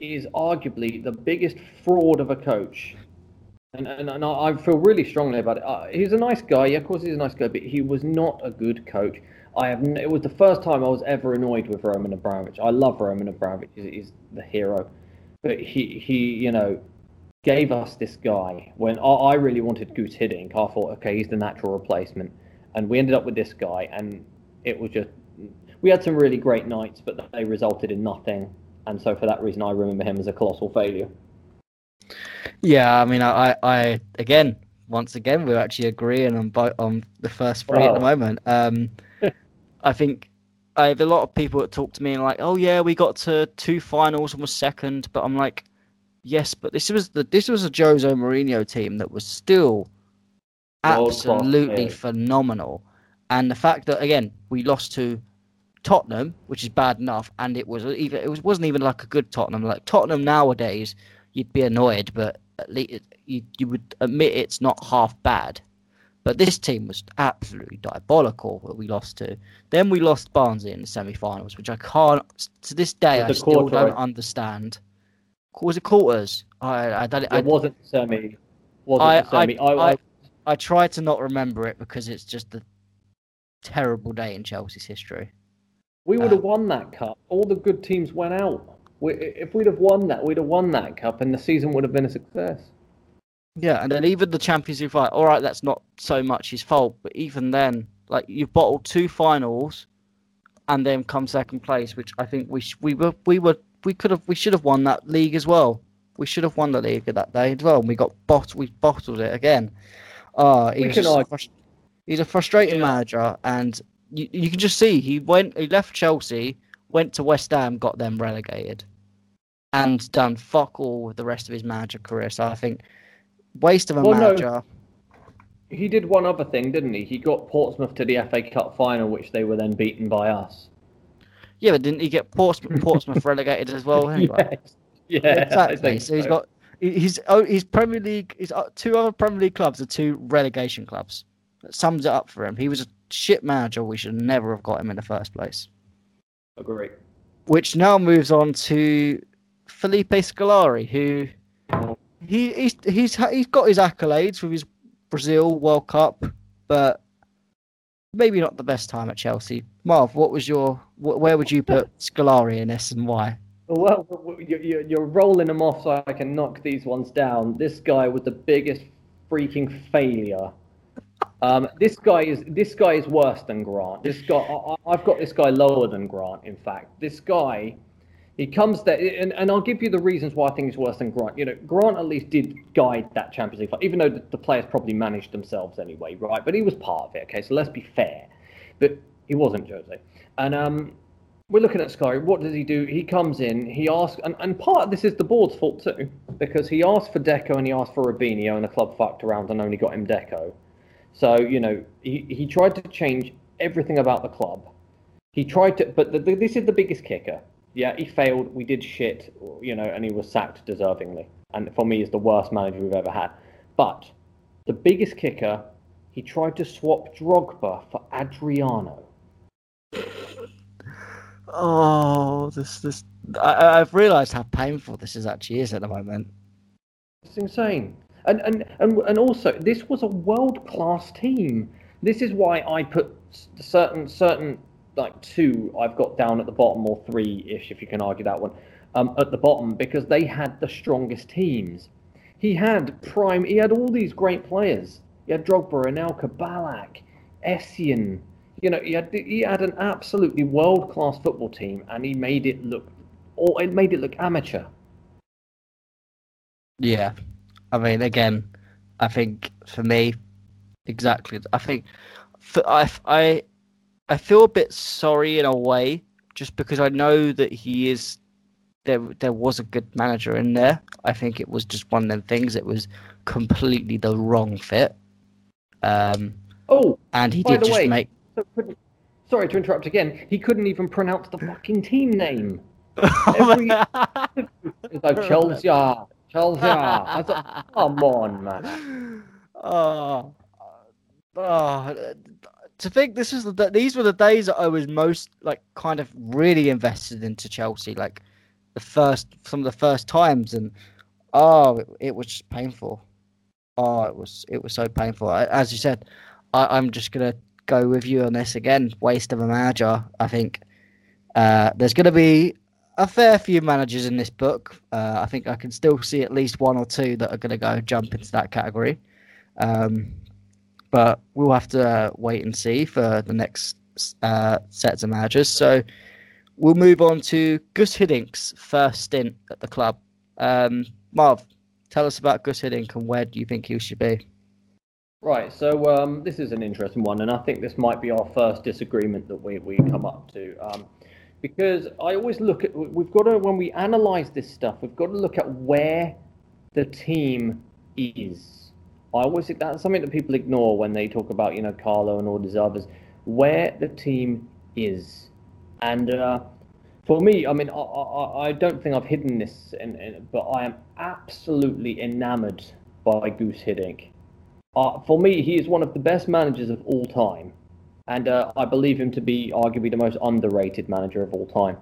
is arguably the biggest fraud of a coach. And, and, and I feel really strongly about it. Uh, he's a nice guy. Yeah, of course, he's a nice guy, but he was not a good coach. I have. It was the first time I was ever annoyed with Roman Abramovich. I love Roman Abramovich. He's, he's the hero, but he he you know gave us this guy when I, I really wanted Guus Hiddink. I thought, okay, he's the natural replacement and we ended up with this guy, and it was just we had some really great nights, but they resulted in nothing. And so for that reason, I remember him as a colossal failure. Yeah, I mean, I, I again, once again, we're actually agreeing on bo- on the first three at the moment. Um, [LAUGHS] I think I have a lot of people that talk to me and like, oh yeah, we got to two finals and was second, but I'm like, yes, but this was the this was a Jose Mourinho team that was still absolutely phenomenal, and the fact that again we lost to Tottenham, which is bad enough, and it was even it was wasn't even like a good Tottenham. Like Tottenham nowadays, you'd be annoyed, but at least you you would admit it's not half bad. But this team was absolutely diabolical that we lost to. Then we lost Barnsley in the semi-finals, which I can't to this day I still quarter, don't right? understand. Was it quarters? I I, I, I it wasn't semi. Wasn't I, semi. I, I, I, I try to not remember it because it's just a terrible day in Chelsea's history. We would have um, won that cup. All the good teams went out. We, if we'd have won that, we'd have won that cup, and the season would have been a success. Yeah, and then even the Champions League fight. All right, that's not so much his fault, but even then, like you bottled two finals, and then come second place, which I think we sh- we were we were we could have we should have won that league as well. We should have won the league that day as well. And we got bot we bottled it again. Uh, he's, frust- he's a frustrating yeah. manager, and you, you can just see he went he left Chelsea, went to West Ham, got them relegated, and done fuck all with the rest of his manager career. So I think waste of a well, manager. No. He did one other thing, didn't he? He got Portsmouth to the FA Cup final, which they were then beaten by us. Yeah, but didn't he get Portsmouth, [LAUGHS] Portsmouth relegated as well? Anyway? [LAUGHS] yes. Yeah, exactly. So, so he's got he's oh, he's Premier League. He's uh, two other Premier League clubs are two relegation clubs. That sums it up for him. He was a shit manager. We should never have got him in the first place. Agree. Which now moves on to Felipe Scolari, who he he's he's he's got his accolades with his Brazil World Cup, but maybe not the best time at Chelsea. Marv, what was your where would you put Scolari in this and why? Well, you're rolling them off so I can knock these ones down. This guy was the biggest freaking failure um, this guy is this guy is worse than Grant. This guy, I, have got this guy lower than Grant. In fact, this guy, he comes there, and, and I'll give you the reasons why I think he's worse than Grant. You know, Grant at least did guide that Champions League, fight, even though the, the players probably managed themselves anyway, right? But he was part of it. Okay, so let's be fair. But he wasn't Jose, and um, we're looking at Sky. What does he do? He comes in, he asks, and, and part of this is the board's fault too, because he asked for Deco and he asked for Robinho, and the club fucked around and only got him Deco. So you know, he, he tried to change everything about the club. He tried to, but the, the, this is the biggest kicker. Yeah, he failed. We did shit, you know, and he was sacked deservingly. And for me, is the worst manager we've ever had. But the biggest kicker, he tried to swap Drogba for Adriano. Oh, this this I, I've realised how painful this is actually is at the moment. It's insane. And, and, and, and also, this was a world class team. This is why I put certain, certain like two I've got down at the bottom, or three ish, if you can argue that one, um, at the bottom, because they had the strongest teams. He had prime, he had all these great players. He had Drogba, Anelka, Ballack, Essien. You know, he had he had an absolutely world class football team, and he made it look, or it made it look amateur. Yeah, I mean, again, I think for me, exactly. I think for, I, I, I feel a bit sorry in a way, just because I know that he is. There, there was a good manager in there. I think it was just one of them things. It was completely the wrong fit. Um, oh, and he did just way, make. Sorry to interrupt again. He couldn't even pronounce the fucking team name. [LAUGHS] Every, [LAUGHS] like Chelsea, Chelsea. Thought, [LAUGHS] come on, man. Oh, oh, to think this is the these were the days that I was most like kind of really invested into Chelsea, like the first some of the first times, and oh, it, it was just painful. Oh, it was it was so painful. I, as you said, I, I'm just gonna go with you on this again. Waste of a manager. I think uh, there's gonna be a fair few managers in this book. Uh, I think I can still see at least one or two that are going to go jump into that category. Um, but we'll have to uh, wait and see for the next uh, sets of managers. So we'll move on to Gus Hiddink's first stint at the club. Um, Marv, tell us about Gus Hiddink and where do you think he should be? Right, so um, this is an interesting one, and I think this might be our first disagreement that we, we come up to. Um, because I always look at, we've got to, when we analyze this stuff, we've got to look at where the team is. I always think that's something that people ignore when they talk about, you know, Carlo and all these others, where the team is. And uh, for me, I mean, I, I, I, don't think I've hidden this, in, in, but I am absolutely enamored by Guus Hiddink. Uh, for me, he is one of the best managers of all time, and uh, I believe him to be arguably the most underrated manager of all time.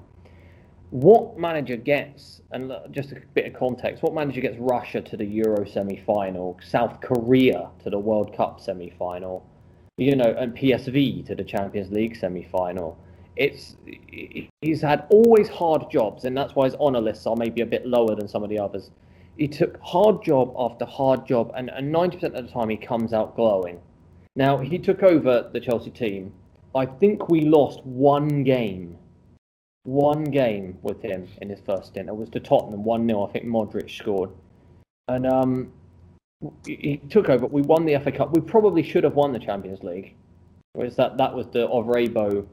What manager gets, and just a bit of context, what manager gets Russia to the Euro semi-final, South Korea to the World Cup semi-final, you know, and PSV to the Champions League semi-final? It's he's had always hard jobs, and that's why his honour lists are maybe a bit lower than some of the others he took hard job after hard job, and, and 90% of the time he comes out glowing. Now, he took over the Chelsea team. I think we lost one game. One game with him in his first stint. It was to Tottenham, 1 0. I think Modric scored. And um, he took over. We won the FA Cup. We probably should have won the Champions League. Was that that was the Ovrebo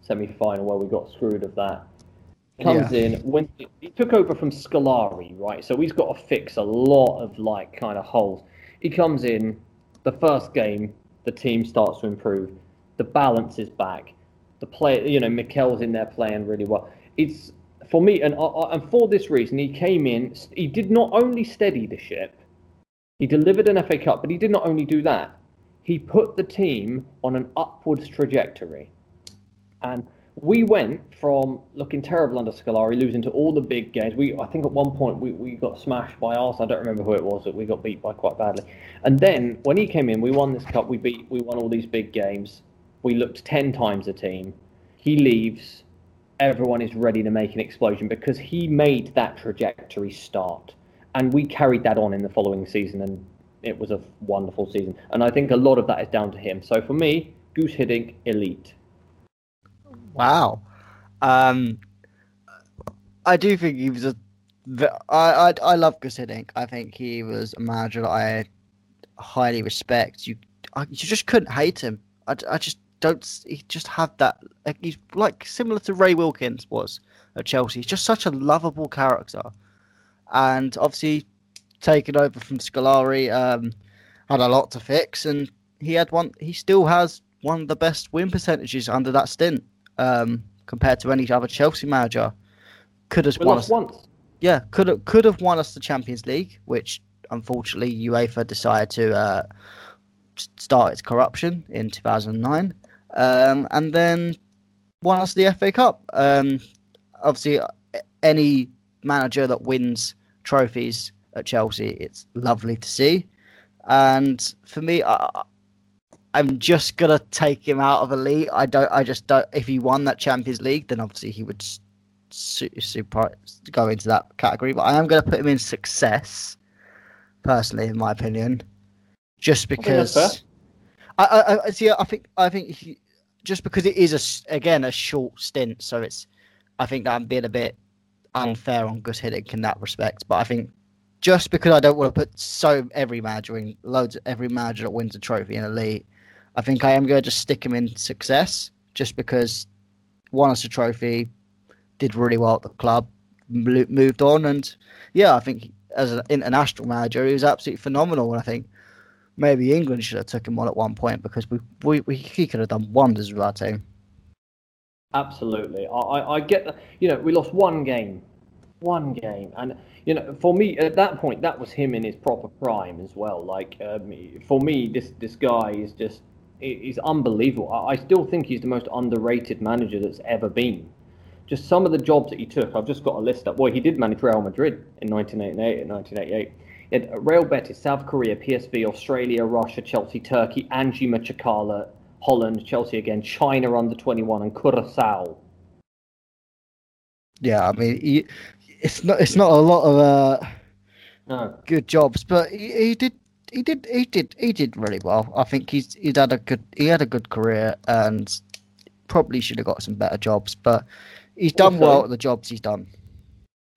semi final where we got screwed of that comes yeah. in when he took over from Scolari, right? So he's got to fix a lot of like kind of holes. He comes in, the first game, the team starts to improve, the balance is back, the play, you know, Mikel's in there playing really well. It's for me, and uh, and for this reason, he came in. He did not only steady the ship, he delivered an FA Cup, but he did not only do that. He put the team on an upwards trajectory, and we went from looking terrible under Scolari, losing to all the big games. We, I think, at one point we, we got smashed by Arsenal. I don't remember who it was that we got beat by quite badly. And then when he came in, we won this cup. We beat, we won all these big games. We looked ten times a team. He leaves. Everyone is ready to make an explosion because he made that trajectory start, and we carried that on in the following season, and it was a wonderful season. And I think a lot of that is down to him. So for me, Guus Hiddink, elite. Wow. Um, I do think he was a. I I I love Guus. I think he was a manager that I highly respect. You I, you just couldn't hate him. I, I just don't. He just had that. Like, he's like similar to Ray Wilkins was at Chelsea. He's just such a lovable character, and obviously taken over from Scolari um, had a lot to fix, and he had one. He still has one of the best win percentages under that stint um, compared to any other Chelsea manager. Could have won us once. Yeah, could have could have won us the Champions League, which unfortunately UEFA decided to uh, start its corruption in 2009, um, and then won us the FA Cup. Um, obviously, any manager that wins trophies at Chelsea, it's lovely to see. And for me, I, I'm just gonna take him out of elite. I don't. I just don't. If he won that Champions League, then obviously he would super, super go into that category. But I am gonna put him in success, personally, in my opinion, just because. I, I, I see. I think. I think he, just because it is a again a short stint, so it's. I think that I'm being a bit unfair on Guus Hiddink in that respect. But I think just because I don't want to put so every manager in loads, every manager that wins a trophy in elite I think I am going to just stick him in success just because won us a trophy, did really well at the club, moved on, and yeah, I think as an international manager, he was absolutely phenomenal. And I think maybe England should have took him on at one point because we, we, we he could have done wonders with our team. Absolutely, I, I get that. You know, we lost one game, one game, and you know, for me at that point, that was him in his proper prime as well. Like um, for me, this this guy is just is unbelievable. I still think he's the most underrated manager that's ever been. Just some of the jobs that he took, I've just got a list up. Well, he did manage Real Madrid in 1988 and 1988. He had Real Betis, South Korea, PSV, Australia, Russia, Chelsea, Turkey, Anzhi Makhachkala, Holland, Chelsea again, China under 21, and Curacao. Yeah, I mean, he, it's not it's not a lot of uh, no. good jobs, but he, he did he did he did he did really well. I think he's he'd had a good he had a good career and probably should have got some better jobs, but he's done also, well at the jobs he's done.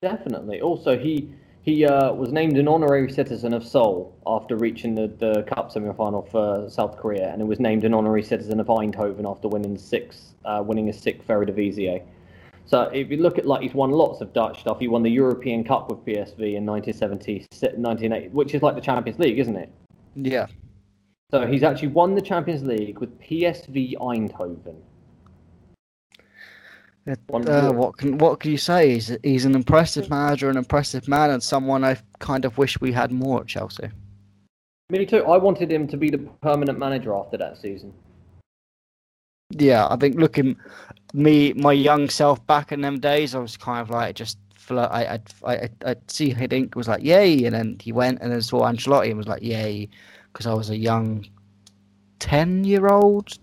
Definitely. Also, he he uh, was named an honorary citizen of Seoul after reaching the, the cup semi-final for South Korea, and he was named an honorary citizen of Eindhoven after winning six, uh, winning his sixth Eredivisie. So if you look at like he's won lots of Dutch stuff. He won the European Cup with PSV in 1970, 1980, which is like the Champions League, isn't it? Yeah. So he's actually won the Champions League with PSV Eindhoven. Uh, what can what can you say? He's he's an impressive manager, an impressive man, and someone I kind of wish we had more at Chelsea. Me too. I wanted him to be the permanent manager after that season. Yeah, I think looking me my young self back in them days, I was kind of like just I I I I'd see Hiddink was like yay, and then he went and then saw Ancelotti and was like yay, because I was a young ten year old,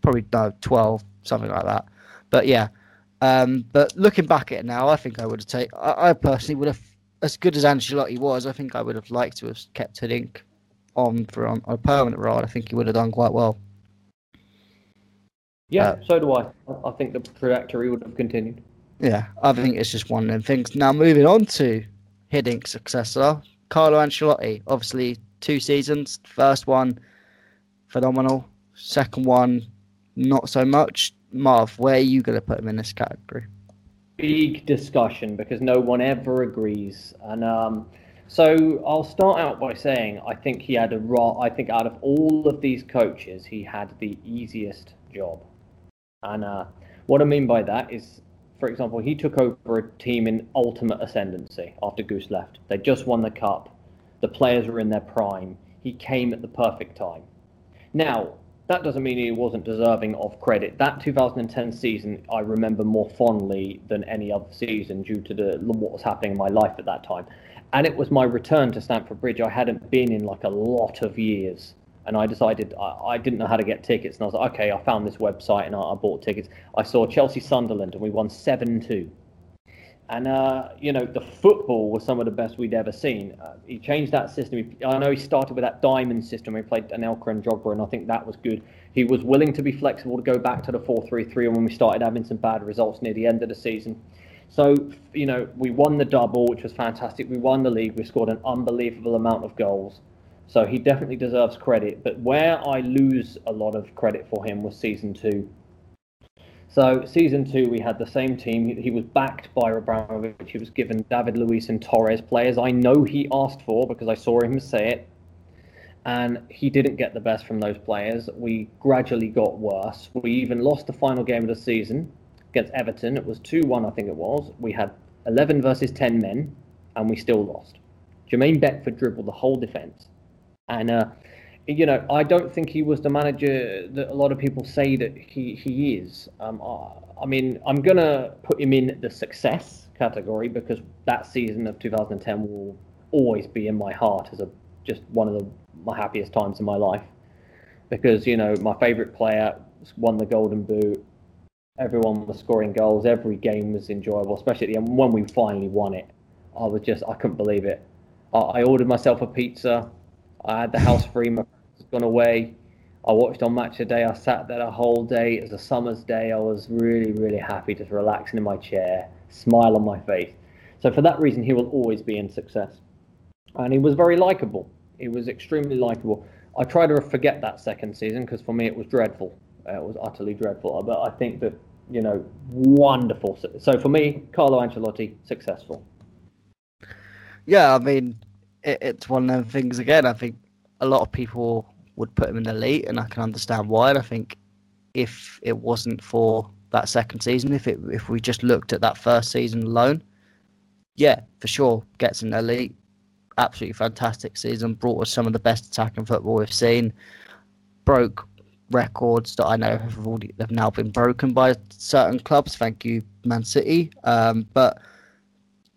probably no twelve, something like that. But yeah, um, but looking back at it now, I think I would have taken. I, I, personally would have, as good as Ancelotti was, I think I would have liked to have kept Hiddink on for on, a permanent role. I think he would have done quite well. Yeah, uh, so do I. I think the trajectory would have continued. Yeah, I think it's just one of them things. Now moving on to Hiddink's successor, Carlo Ancelotti. Obviously, two seasons. First one, phenomenal. Second one, not so much. Marv, where are you going to put him in this category? Big discussion because no one ever agrees. And um, so I'll start out by saying I think he had a raw. I think out of all of these coaches, he had the easiest job. And uh, what I mean by that is, for example, he took over a team in ultimate ascendancy after Guus left. They just won the cup. The players were in their prime. He came at the perfect time. Now, that doesn't mean he wasn't deserving of credit. That 2010 season I remember more fondly than any other season due to the what was happening in my life at that time. And it was my return to Stamford Bridge. I hadn't been in like a lot of years. And I decided I, I didn't know how to get tickets. And I was like, okay, I found this website and I, I bought tickets. I saw Chelsea Sunderland and we won 7 2. And uh, you know, the football was some of the best we'd ever seen. Uh, he changed that system. I know he started with that diamond system. He played an Anelka and Drogba, and I think that was good. He was willing to be flexible to go back to the 4-3-3, and when we started having some bad results near the end of the season. So, you know, we won the double, which was fantastic. We won the league. We scored an unbelievable amount of goals. So he definitely deserves credit. But where I lose a lot of credit for him was season two so season two, we had the same team. He, he was backed by Abramovich. He was given David Luiz and Torres players. I know he asked for because I saw him say it, and he didn't get the best from those players. We gradually got worse. We even lost the final game of the season against Everton. It was two-one, I think it was. We had 11 versus 10 men, and we still lost. Jermaine Beckford dribbled the whole defence, and uh, you know, I don't think he was the manager that a lot of people say that he, he is. Um, I, I mean, I'm to put him in the success category because that season of 2010 will always be in my heart as a just one of the my happiest times in my life. Because you know my favorite player won the golden boot. Everyone was scoring goals. Every game was enjoyable especially at the end. When we finally won it i was just i couldn't believe it. I, I ordered myself a pizza I had the house free. My friends gone away. I watched on Match of Day. I sat there a whole day. It was a summer's day. I was really, really happy, just relaxing in my chair, smile on my face. So for that reason, he will always be in success. And he was very likable. He was extremely likable. I try to forget that second season because for me it was dreadful. Uh, it was utterly dreadful. But I think that you know, wonderful. So for me, Carlo Ancelotti, successful. Yeah, I mean, it, it's one of them things again. I think a lot of people would put him in the elite, and I can understand why. And I think if it wasn't for that second season, if it if we just looked at that first season alone, yeah, for sure, gets an elite. Absolutely fantastic season. Brought us some of the best attacking football we've seen. Broke records that I know have already have now been broken by certain clubs. Thank you, Man City. Um, but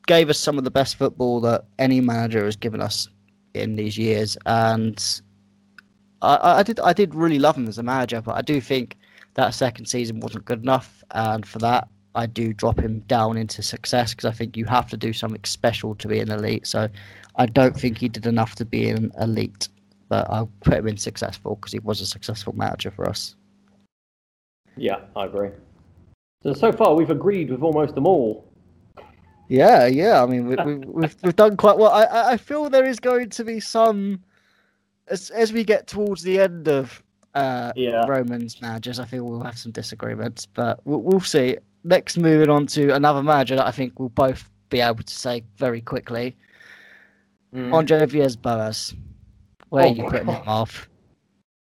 gave us some of the best football that any manager has given us in these years, and I, I did I did really love him as a manager, but I do think that second season wasn't good enough, and for that I do drop him down into success because I think you have to do something special to be an elite. So I don't think he did enough to be an elite, but I'll put him in successful because he was a successful manager for us. Yeah, I agree. So so far we've agreed with almost them all. Yeah, yeah. I mean, we, we, [LAUGHS] we've we've done quite well. I I feel there is going to be some as as we get towards the end of uh, yeah. Roman's managers. I think we'll have some disagreements, but we'll, we'll see. Next, moving on to another manager that I think we'll both be able to say very quickly. Mm. Andre Villas-Boas. Where oh are you putting him off?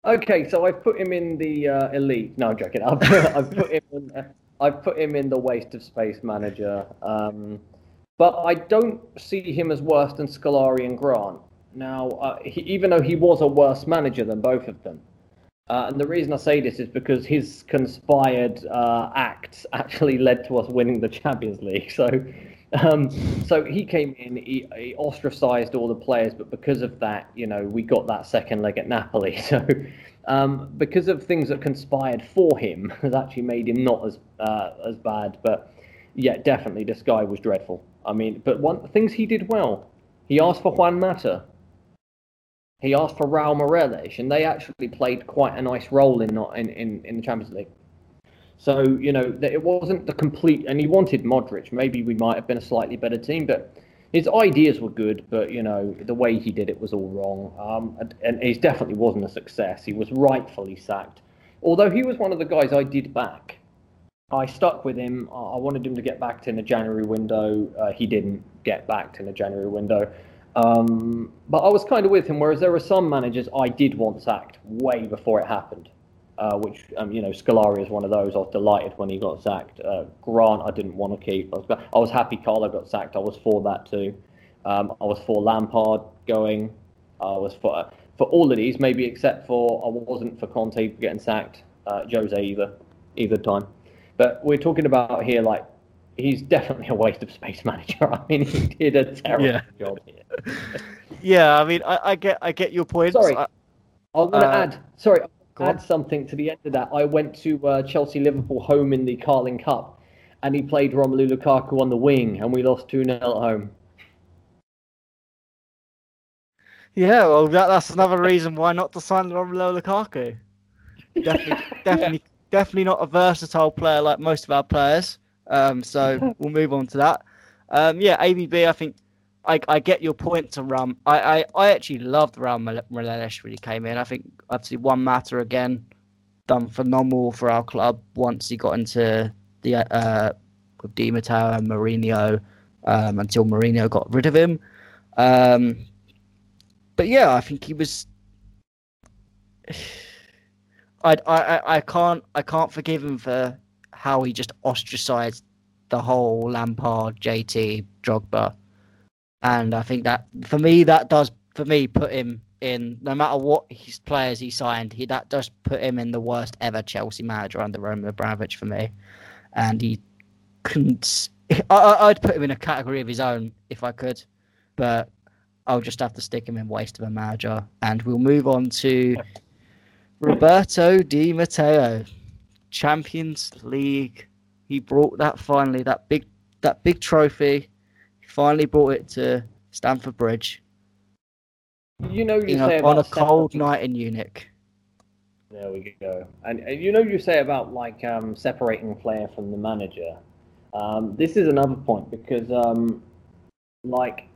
Okay, so I've put him in the uh, elite. No, I'm joking. [LAUGHS] I've put, I've put him in. I've put him in the waste of space manager. Um, but I don't see him as worse than Scolari and Grant. Now, uh, he, even though he was a worse manager than both of them, uh, and the reason I say this is because his conspired uh, acts [LAUGHS] actually led to us winning the Champions League. So, um, so he came in, he, he, ostracized all the players, but because of that, you know, we got that second leg at Napoli. [LAUGHS] So, um, because of things that conspired for him, [LAUGHS] has actually made him not as uh, as bad. But yeah, definitely, this guy was dreadful. I mean, but one things he did well. He asked for Juan Mata. He asked for Raul Meireles, and they actually played quite a nice role in not in, in, in the Champions League. So you know it wasn't the complete, and he wanted Modric. Maybe we might have been a slightly better team, but his ideas were good. But you know the way he did it was all wrong, um, and, and he definitely wasn't a success. He was rightfully sacked, although he was one of the guys I did back. I stuck with him. I wanted him to get backed in the January window. Uh, he didn't get backed in the January window. Um, but I was kind of with him, whereas there were some managers I did want sacked way before it happened. Uh, which, um, you know, Scolari is one of those. I was delighted when he got sacked. Uh, Grant, I didn't want to keep. I was, I was happy Carlo got sacked. I was for that too. Um, I was for Lampard going. I was for for all of these, maybe except for I wasn't for Conte getting sacked. Uh, Jose either, either time. But we're talking about here like he's definitely a waste of space [LAUGHS] manager. I mean, he did a terrible yeah. job here. yeah, I mean, I, I, get I get your point. Sorry, I, I want to uh, add. Sorry, add on. something to the end of that. I went to uh, Chelsea Liverpool home in the Carling Cup, and he played Romelu Lukaku on the wing, and we lost two 0 at home. Yeah, well, that, that's another reason why not to sign Romelu Lukaku. [LAUGHS] Definitely, definitely, definitely not a versatile player like most of our players. Um, so [LAUGHS] we'll move on to that. Um, yeah, AVB, I think I, I get your point to Ram. I, I, I actually loved Raul Meireles when he came in. I think obviously Juan Mata again done phenomenal for our club once he got into the uh, with Di Matteo and Mourinho um, until Mourinho got rid of him. Um, but yeah, I think he was. [SIGHS] [SIGHS] I, I I can't I can't forgive him for how he just ostracized the whole Lampard, JT, Drogba, and I think that for me that does for me put him in no matter what his players he signed, he that does put him in the worst ever Chelsea manager under Roman Abramovich for me, and he couldn't. I, would put him in a category of his own if I could, but I'll just have to stick him in waste of a manager, and we'll move on to Roberto Di Matteo. Champions League. He brought that finally, that big that big trophy. He finally brought it to Stamford Bridge. You know, you, you say on a cold night in Munich. There we go. And, and, you know, you say about like um, separating player from the manager. Um, this is another point because, um, like,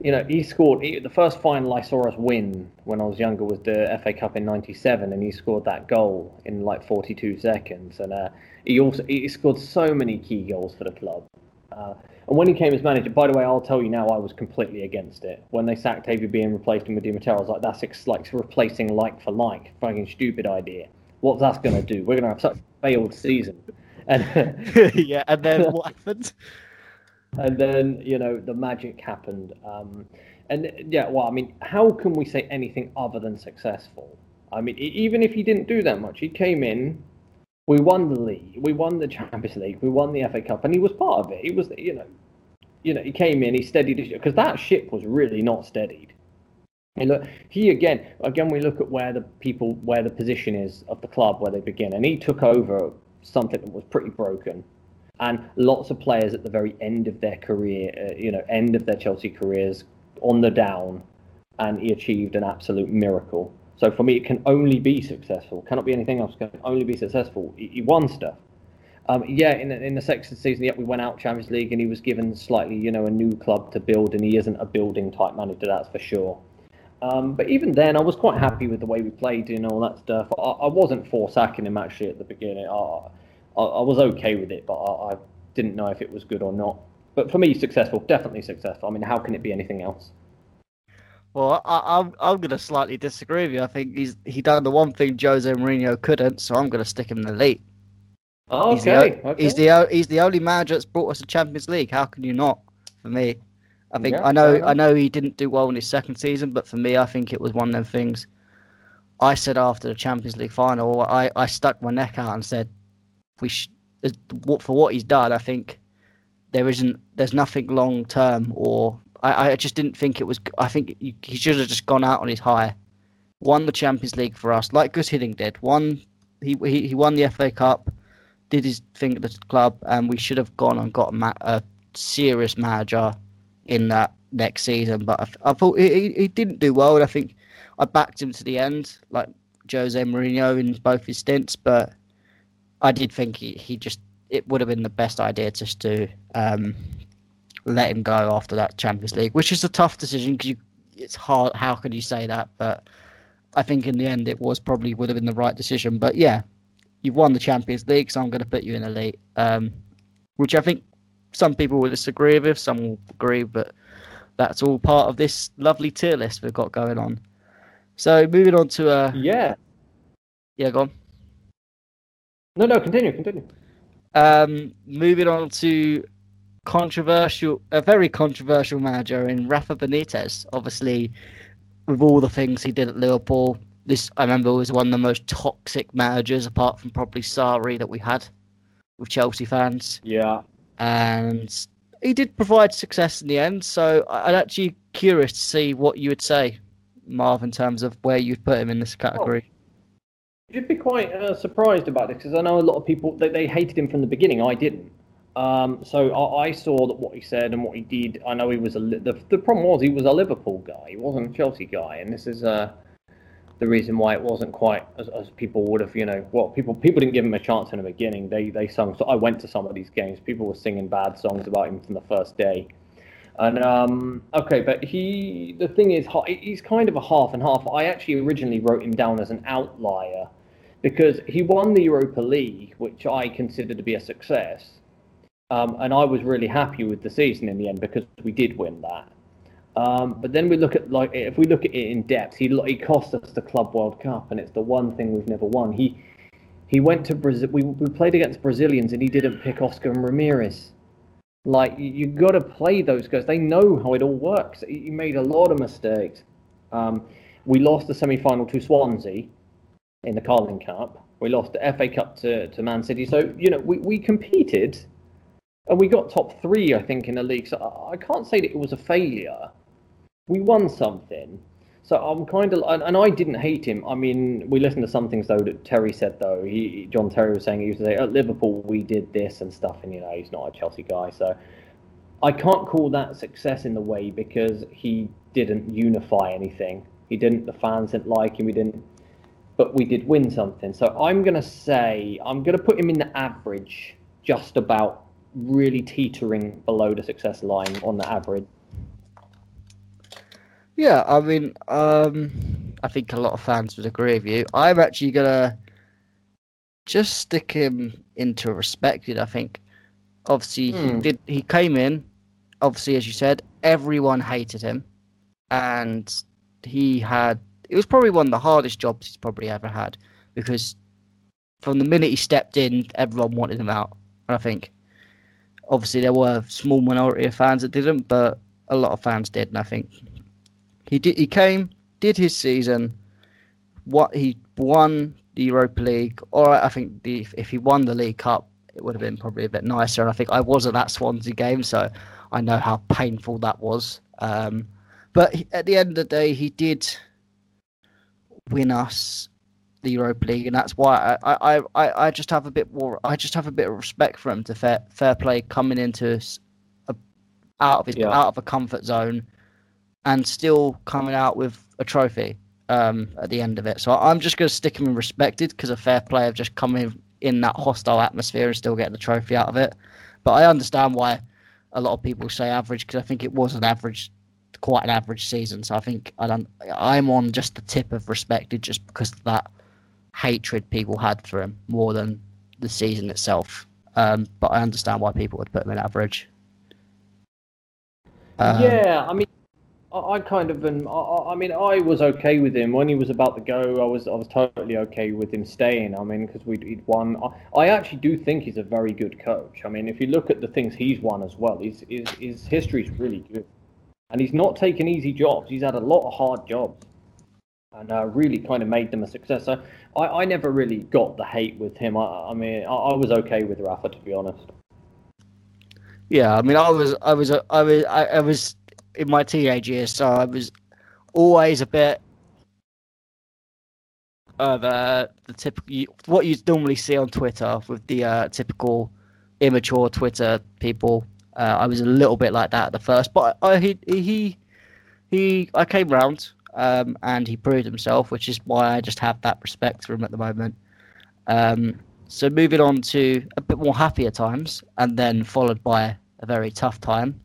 you know, he scored he, the first final I saw us win when I was younger was the FA Cup in '97, and he scored that goal in like 42 seconds. And uh, he also he scored so many key goals for the club. Uh, and when he came as manager, by the way, I'll tell you now, I was completely against it. When they sacked AVB and replaced him with Di Matteo, I was like, that's ex- like replacing like for like. Fucking stupid idea. What's that going to do? We're going to have such a failed season. And [LAUGHS] yeah, and then what happened? [LAUGHS] and then you know the magic happened. Um, and yeah, well, I mean, how can we say anything other than successful? I mean, even if he didn't do that much, he came in, we won the league, we won the [LAUGHS] Champions League, we won the FA Cup, and he was part of it. He was, you know, you know, he came in, he steadied because that ship was really not steadied. And look, he again, again, we look at where the people, where the position is of the club, where they begin, and he took over something that was pretty broken and lots of players at the very end of their career, uh, you know, end of their Chelsea careers on the down, and he achieved an absolute miracle. So for me, it can only be successful. Cannot be anything else. Can only be successful. He, he won stuff, Um, yeah, in, in the second season, yeah, we went out Champions League, and he was given slightly, you know, a new club to build, and he isn't a building type manager, that's for sure. Um, but even then, I was quite happy with the way we played and all that stuff. I, I wasn't for sacking him actually at the beginning. I, I was okay with it, but I, I, didn't know if it was good or not. But for me, successful, definitely successful. I mean, how can it be anything else? Well, I, am I'm, I'm going to slightly disagree with you. I think he's he done the one thing Jose Mourinho couldn't, so I'm going to stick him in the elite. Oh, okay. He's the, okay. he's the he's the only manager that's brought us a Champions League. How can you not? For me, I think yeah, I know I know he didn't do well in his second season, but for me, I think it was one of them things. I said after the Champions League final, I, I stuck my neck out and said, we should, for what he's done. I think there isn't there's nothing long term, or I, I just didn't think it was. I think he, he should have just gone out on his high, won the Champions League for us, like Guus Hiddink did. Won he, he he won the FA Cup, did his thing at the club, and we should have gone and got a, ma- a serious manager in that next season. But I, I thought he, he didn't do well, and I think I backed him to the end, like Jose Mourinho in both his stints. But I did think he, he just it would have been the best idea just to um, let him go after that Champions League, which is a tough decision because it's hard. How can you say that? But I think in the end it was probably would have been the right decision. But yeah, you've won the Champions League, so I'm going to put you in elite, um, which I think some people will disagree with, some will agree, but that's all part of this lovely tier list we've got going on. So moving on to uh yeah, yeah, go on. No, no, continue, continue. Um, moving on to controversial, a very controversial manager in Rafa Benitez. Obviously, with all the things he did at Liverpool, this I remember was one of the most toxic managers, apart from probably Sarri, that we had with Chelsea fans. Yeah, and he did provide success in the end. So I'm actually curious to see what you would say, Marv, in terms of where you'd put him in this category. You'd be quite uh, surprised about this because I know a lot of people they, they hated him from the beginning. I didn't. Um, so I, I, saw that what he said and what he did. I know he was a the, the problem was he was a Liverpool guy. He wasn't a Chelsea guy, and this is uh, the reason why it wasn't quite as, as people would have, you know, well, people people didn't give him a chance in the beginning. They they sung. So I went to some of these games. People were singing bad songs about him from the first day. And um, okay, but he the thing is, he's kind of a half and half. I actually originally wrote him down as an outlier because he won the Europa League, which I consider to be a success. Um, and I was really happy with the season in the end because we did win that. Um, but then we look at like if we look at it in depth, he he cost us the Club World Cup, and it's the one thing we've never won. He he went to Brazil. We we played against Brazilians, and he didn't pick Oscar and Ramires. Like you, you got to play those guys. They know how it all works. He made a lot of mistakes. Um, we lost the semi-final to Swansea in the Carling Cup. We lost the FA Cup to, to Man City. So you know we, we competed, and we got top three, I think, in the league. So I can't say that it was a failure we won something. So I'm kind of, and, and, I didn't hate him. I mean, we listened to some things though that Terry said though. He, John Terry was saying he used to say at Liverpool we did this and stuff, and you know he's not a Chelsea guy. So I can't call that success in the way because he didn't unify anything. He didn't. The fans didn't like him. We didn't. But we did win something. So I'm gonna say I'm gonna put him in the average, just about really teetering below the success line on the average. Yeah, I mean, um, I think a lot of fans would agree with you. I'm actually gonna just stick him into respected. I think, obviously, hmm. he did. He came in. Obviously, as you said, everyone hated him, and he had. It was probably one of the hardest jobs he's probably ever had because from the minute he stepped in, everyone wanted him out. And I think, obviously, there were a small minority of fans that didn't, but a lot of fans did. And I think he did. He came, did his season. What he won the Europa League, or I think the if he won the League Cup, it would have been probably a bit nicer. And I think I was at that Swansea game, so I know how painful that was. Um, but at the end of the day, he did win us the Europa League, and that's why I, I, I, I just have a bit more. I just have a bit of respect for him to fair fair play coming into a, out of his yeah. out of a comfort zone and still coming out with a trophy um, at the end of it. So I'm just going to stick him in respected because a fair play of just coming in that hostile atmosphere and still getting the trophy out of it. But I understand why a lot of people say average because I think it was an average, quite an average season. So I think I don't, I'm on just the tip of respected just because of that hatred people had for him more than the season itself. Um, but I understand why people would put him in average. Um, yeah, I mean, I, kind of, and I, I, mean, I was okay with him when he was about to go. I was, I was totally okay with him staying. I mean, because we'd, he'd won. I, I, actually do think he's a very good coach. I mean, if you look at the things he's won as well, his, his history is really good, and he's not taken easy jobs. He's had a lot of hard jobs, and uh, really kind of made them a success. So I, I never really got the hate with him. I, I mean, I, I was okay with Rafa to be honest. Yeah, I mean, I was, I was, I was, I, was in my teenage years, so I was always a bit of uh, the typical what you normally see on Twitter with the uh, typical immature Twitter people. Uh, I was a little bit like that at the first, but I, he he he I came round um, and he proved himself, which is why I just have that respect for him at the moment. Um, so moving on to a bit more happier times, and then followed by a very tough time.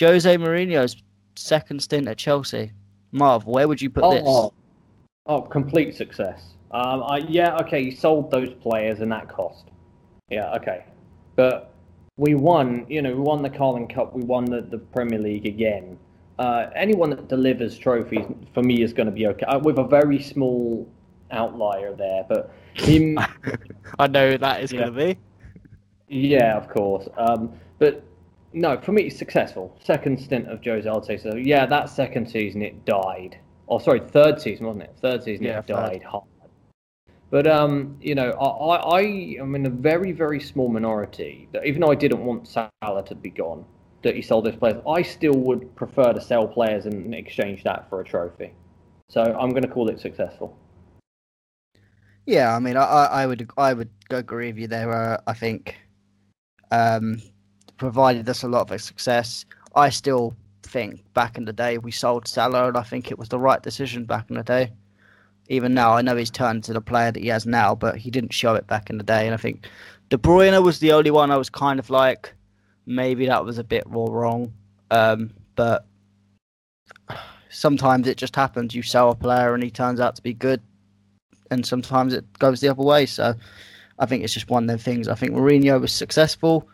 Jose Mourinho's second stint at Chelsea. Marv, where would you put oh, this? Oh, oh, complete success. Um, I, yeah, okay, he sold those players and that cost. Yeah, okay. But we won, you know, we won the Carling Cup, we won the, the Premier League again. Uh, anyone that delivers trophies, for me, is going to be okay. Uh, with a very small outlier there, but him. [LAUGHS] I know that is yeah. going to be. Yeah, of course. Um, but no, for me, it's successful. Second stint of Jose, say so. Yeah, that second season it died. Oh, sorry, third season wasn't it? Third season yeah, it died hard. But um, you know, I, I am in a very very small minority that even though I didn't want Salah to be gone, that he sold those players, I still would prefer to sell players and exchange that for a trophy. So I'm going to call it successful. Yeah, I mean, I, I would I would agree with you there. Uh, I think um, provided us a lot of success. I still think back in the day we sold Salah, and I think it was the right decision back in the day. Even now, I know he's turned to the player that he has now, but he didn't show it back in the day. And I think De Bruyne was the only one I was kind of like, maybe that was a bit more wrong. Um, but sometimes it just happens. You sell a player and he turns out to be good, and sometimes it goes the other way. So I think it's just one of them things. I think Mourinho was successful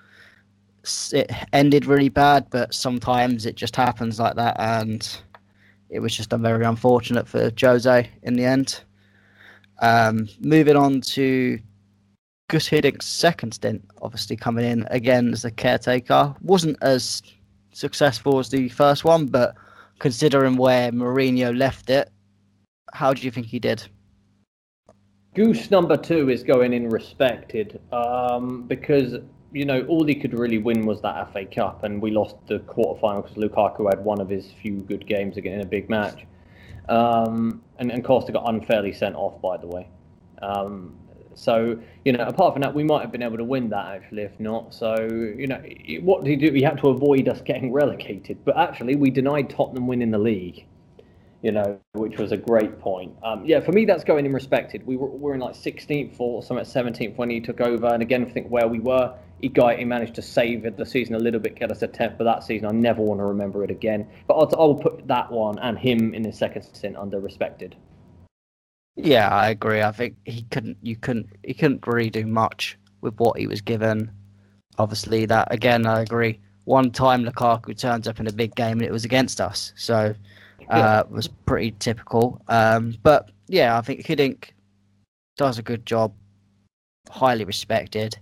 it ended really bad, but sometimes it just happens like that, and it was just a very unfortunate for Jose in the end. Um, moving on to Guus Hiddink's second stint, obviously coming in again as a caretaker, wasn't as successful as the first one, but considering where Mourinho left it, how do you think he did? Goose number two is going in respected um, because you know, all he could really win was that FA Cup, and we lost the quarterfinal because Lukaku had one of his few good games again in a big match. Um, and, and Costa got unfairly sent off, by the way. Um, so, you know, apart from that, we might have been able to win that actually, if not. So, you know, what did he do? He had to avoid us getting relegated. But actually, we denied Tottenham winning the league you know, which was a great point. Um, yeah, for me, that's going in respected. We were, we were in like 16th or something, 17th when he took over. And again, I think where we were, he got he managed to save the season a little bit, get us a 10th for that season. I never want to remember it again. But I'll, I'll put that one and him in his second stint under respected. Yeah, I agree. I think he couldn't, you couldn't, he couldn't really do much with what he was given. Obviously, that again, I agree. One time Lukaku turns up in a big game and it was against us. So uh, was pretty typical. Um, but yeah, I think Hiddink does a good job, highly respected,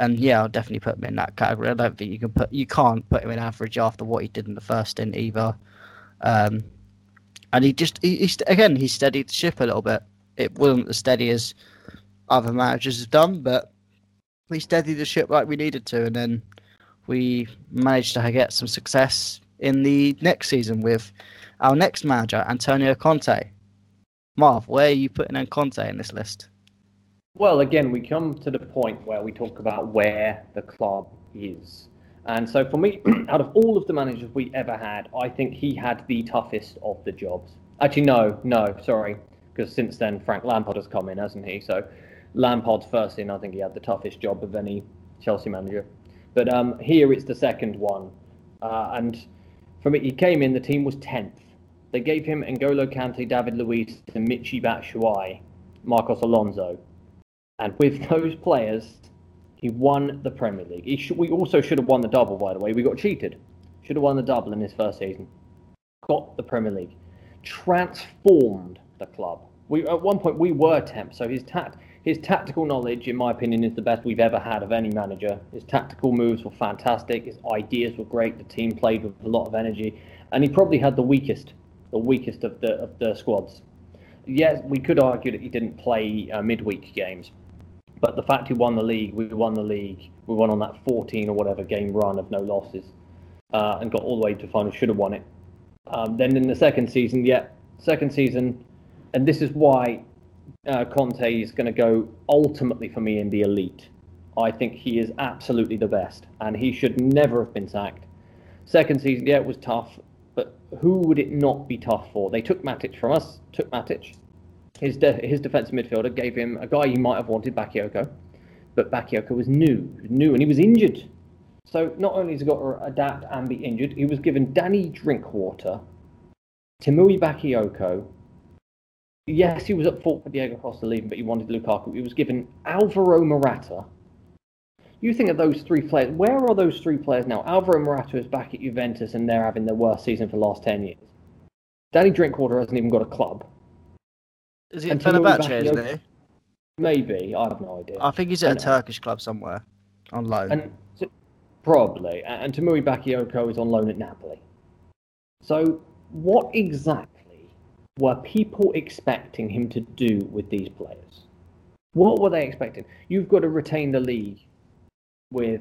and yeah, I'll definitely put him in that category. I don't think you can put you can't put him in average after what he did in the first stint either. Um, and he just he, he again he steadied the ship a little bit. It wasn't as steady as other managers have done, but we steadied the ship like we needed to, and then we managed to get some success in the next season with our next manager, Antonio Conte. Marv, where are you putting in Conte in this list? Well, again, we come to the point where we talk about where the club is. And so for me, [CLEARS THROAT] out of all of the managers we ever had, I think he had the toughest of the jobs. Actually, no, no, sorry, because since then Frank Lampard has come in, hasn't he? So Lampard's first in, I think he had the toughest job of any Chelsea manager. But um, here it's the second one, uh, and from it he came in, the team was tenth. They gave him N'Golo Kante, David Luiz, and Michy Batshuayi, Marcos Alonso, and with those players, he won the Premier League. Should, we also should have won the double, by the way. We got cheated. Should have won the double in his first season. Got the Premier League. Transformed the club. We at one point we were temp, so his tact his tactical knowledge, in my opinion, is the best we've ever had of any manager. His tactical moves were fantastic. His ideas were great. The team played with a lot of energy, and he probably had the weakest, the weakest of the of the squads. Yes, we could argue that he didn't play uh, midweek games, but the fact he won the league, we won the league, we won on that 14 or whatever game run of no losses, uh, and got all the way to final. Should have won it. Um, then in the second season, yeah, second season, and this is why uh, Conte is going to go ultimately for me in the elite. I think he is absolutely the best, and he should never have been sacked. Second season, yeah, it was tough, but who would it not be tough for? They took Matic from us, took Matic. His de- his defensive midfielder gave him a guy he might have wanted, Bakayoko, but Bakayoko was new, new, and he was injured. So not only has he got to adapt and be injured, he was given Danny Drinkwater, Tiémoué Bakayoko, yes, he was at fault for Diego Costa leaving, but he wanted Lukaku. He was given Alvaro Morata. You think of those three players. Where are those three players now? Alvaro Morata is back at Juventus, and they're having their worst season for the last ten years. Danny Drinkwater hasn't even got a club. Is it Fenerbahce, isn't he? Maybe I have no idea. I think he's at and, a Turkish club somewhere on loan. And probably, and Tiémoué Bakayoko is on loan at Napoli. So, what exactly? were people expecting him to do with these players? What were they expecting? You've got to retain the league with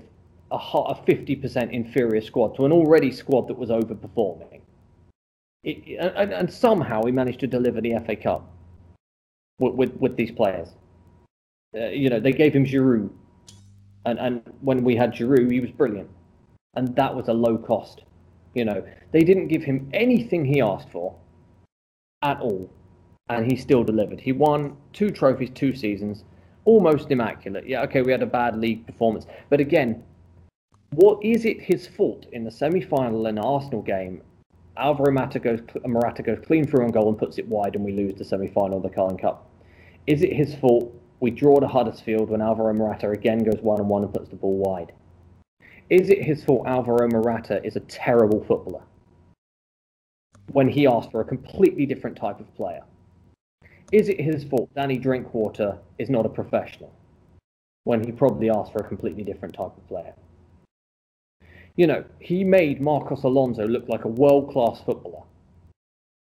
a, a 50% inferior squad to an already squad that was overperforming. It, and, and, somehow he managed to deliver the FA Cup with, with, with these players. Uh, you know, they gave him Giroud. And, and when we had Giroud, he was brilliant. And that was a low cost. You know, they didn't give him anything he asked for at all, and he still delivered. He won two trophies, two seasons, almost immaculate. Yeah, okay, we had a bad league performance, but again, what is it his fault in the semi-final in the Arsenal game? Alvaro Morata goes, goes clean through on goal and puts it wide, and we lose the semi-final of the Carling Cup. Is it his fault we draw to Huddersfield when Alvaro Morata again goes one on one and puts the ball wide? Is it his fault Alvaro Morata is a terrible footballer? when he asked for a completely different type of player. Is it his fault Danny Drinkwater is not a professional when he probably asked for a completely different type of player? You know, he made Marcos Alonso look like a world class footballer.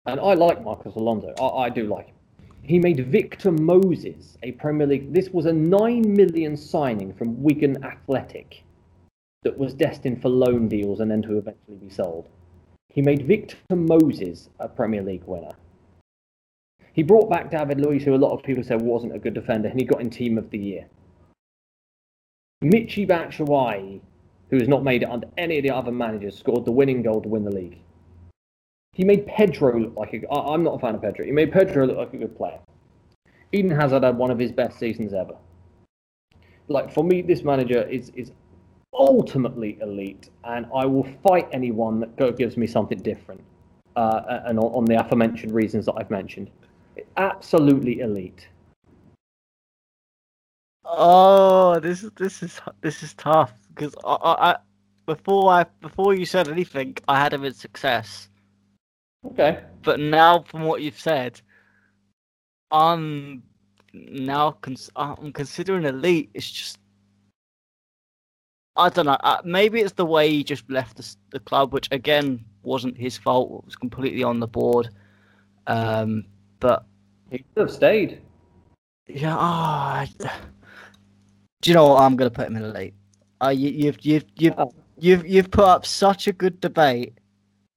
And I like Marcos Alonso. I, I do like him. He made Victor Moses a Premier League. This was a 9 million signing from Wigan Athletic that was destined for loan deals and then to eventually be sold. He made Victor Moses a Premier League winner. He brought back David Luiz, who a lot of people said wasn't a good defender, and he got in Team of the Year. Michy Batshuayi, who has not made it under any of the other managers, scored the winning goal to win the league. He made Pedro look like a. I'm not a fan of Pedro. He made Pedro look like a good player. Eden Hazard had one of his best seasons ever. Like for me, this manager is is ultimately elite, and I will fight anyone that gives me something different. Uh, and on, on, the aforementioned reasons that I've mentioned, absolutely elite. Oh, this is this is this is tough because I, I, before I before you said anything, I had him in success. Okay. But now, from what you've said, I'm now cons- I'm considering elite. It's just I don't know. Uh, maybe it's the way he just left the, the, club, which again wasn't his fault. It was completely on the board. Um, but he could have stayed. Yeah. Oh, I, do you know what? I'm going to put him in elite. Uh, you, you've you've you've oh. you've you've put up such a good debate,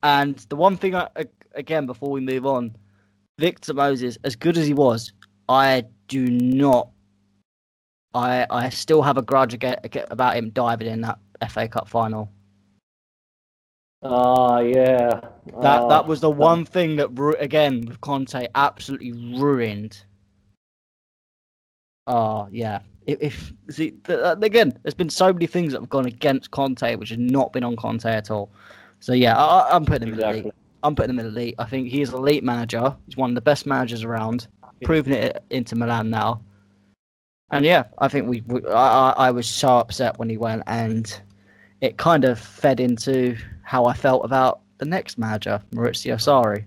and the one thing I, again before we move on, Victor Moses, as good as he was, I do not I I still have a grudge about him diving in that FA Cup final. Ah, uh, yeah. That uh, that was the one thing that again with Conte absolutely ruined Oh yeah. If, if see th- uh, again, there's been so many things that have gone against Conte, which has not been on Conte at all. So yeah, I, I'm putting him in Exactly. elite. I'm putting him in elite. I think he is an elite manager. He's one of the best managers around. Proving it into Milan now. And yeah, I think we. we I, I I was so upset when he went, and it kind of fed into how I felt about the next manager, Maurizio Sarri.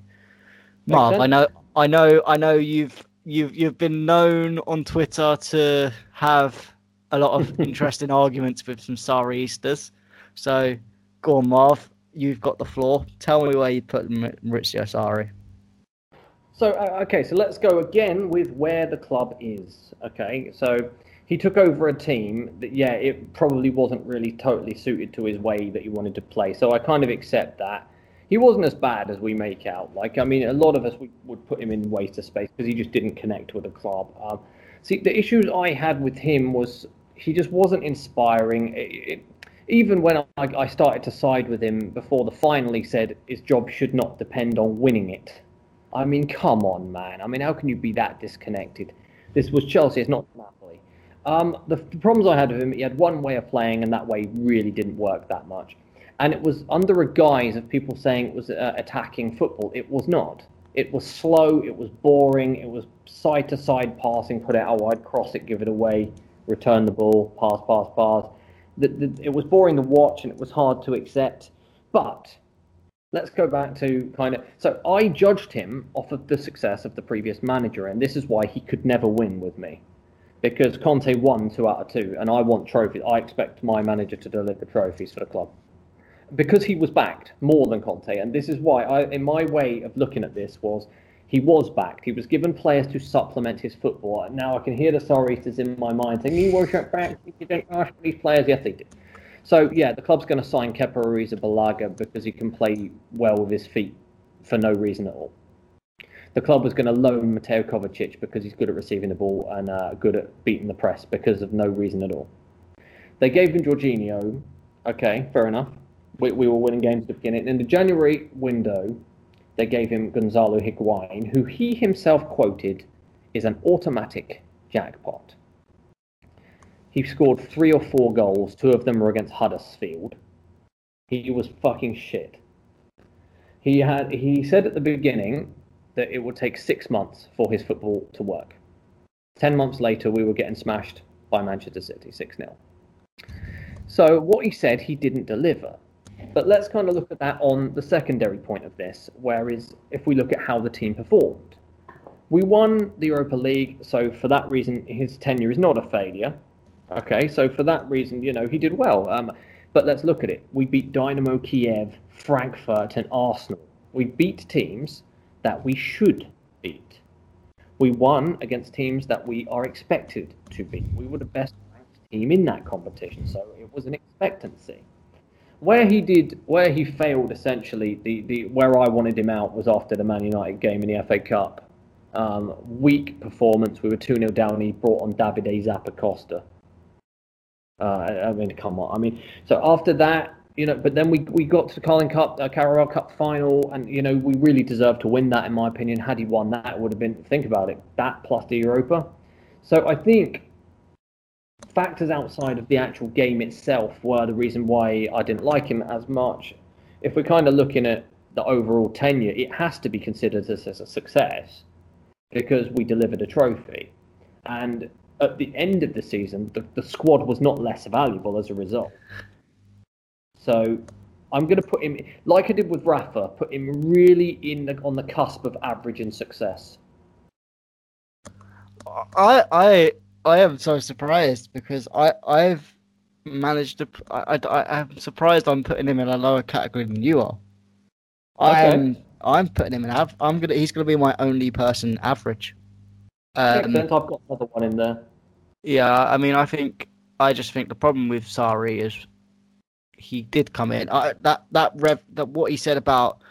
Marv, I know, I know, I know you've you've you've been known on Twitter to have a lot of [LAUGHS] interesting arguments with some Sarriistas. So go on, Marv. You've got the floor. Tell me where you'd put Ma- Maurizio Sarri. So uh, okay, so let's go again with where the club is. Okay, so he took over a team that yeah, it probably wasn't really totally suited to his way that he wanted to play. So I kind of accept that. He wasn't as bad as we make out. Like I mean, a lot of us we would put him in waste of space because he just didn't connect with the club. Um, see, the issues I had with him was he just wasn't inspiring. It, it, even when I, I started to side with him before the final, he said his job should not depend on winning it. I mean, come on, man. I mean, how can you be that disconnected? This was Chelsea, it's not Napoli. Um, the, the problems I had with him, he had one way of playing, and that way really didn't work that much. And it was under a guise of people saying it was uh, attacking football. It was not. It was slow, it was boring, it was side to side passing, put it out wide, cross it, give it away, return the ball, pass, pass, pass. The, it was boring to watch and it was hard to accept. But let's go back to kind of so I judged him off of the success of the previous manager, and this is why he could never win with me. Because Conte won two out of two, and I want trophies. I expect my manager to deliver trophies for the club. Because he was backed more than Conte, and this is why I in my way of looking at this was he was backed. He was given players to supplement his football. Now I can hear the Sarritas in my mind saying, "You weren't backed. You didn't ask for these players." Yes, they did. So yeah, the club's going to sign Kepa Arrizabalaga because he can play well with his feet for no reason at all. The club was going to loan Mateo Kovacic because he's good at receiving the ball and uh, good at beating the press because of no reason at all. They gave him Jorginho. Okay, fair enough. We, we were winning games at the beginning. In the January window, they gave him Gonzalo Higuain, who he himself quoted is an automatic jackpot. He scored three or four goals. Two of them were against Huddersfield. He was fucking shit. He had. He said at the beginning that it would take six months for his football to work. Ten months later, we were getting smashed by Manchester City, six 0 So what he said, he didn't deliver. But let's kind of look at that on the secondary point of this, whereas if we look at how the team performed. We won the Europa League, so for that reason, his tenure is not a failure. Okay, so for that reason, you know, he did well. Um, but let's look at it. We beat Dynamo Kiev, Frankfurt, and Arsenal. We beat teams that we should beat. We won against teams that we are expected to beat. We were the best ranked team in that competition, so it was an expectancy. Where he did, where he failed essentially, the, the where I wanted him out was after the Man United game in the FA Cup. Um, weak performance. We were 2 0 down. He brought on Davide Zappacosta. Uh, I I mean, come on. I mean, so after that, you know, but then we we got to the Carling Cup, uh, Carabao Cup final, and you know, we really deserved to win that, in my opinion. Had he won that, it would have been. Think about it, that plus the Europa. So I think factors outside of the actual game itself were the reason why I didn't like him as much. If we're kind of looking at the overall tenure, it has to be considered as, as a success because we delivered a trophy. And at the end of the season, the, the squad was not less valuable as a result. So I'm going to put him, like I did with Rafa, put him really in the, on the cusp of average and success. I I I am so surprised because I I've managed to I, I I'm surprised I'm putting him in a lower category than you are. Okay. I'm I'm putting him in. Av- I'm gonna he's gonna be my only person average. Um. I've got another one in there. yeah, I mean I think I just think the problem with Sarri is he did come in. I, that that rev that what he said about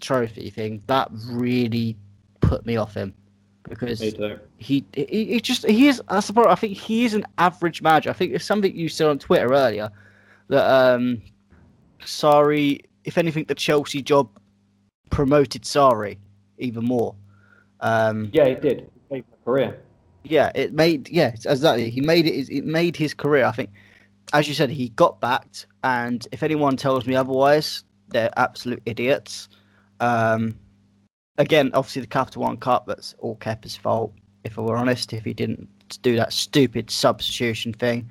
trophy thing that really put me off him because he, he he just he is the problem. I think he is an average manager. I think it's something you said on Twitter earlier that um sorry if anything the Chelsea job promoted Sarri even more. Um Yeah, it did. My career. Yeah, it made yeah exactly. He made it. It made his career. I think, as you said, he got backed. And if anyone tells me otherwise, they're absolute idiots. Um, again, obviously the Capital One Cup. That's all Kepa's fault. If we're honest, if he didn't do that stupid substitution thing.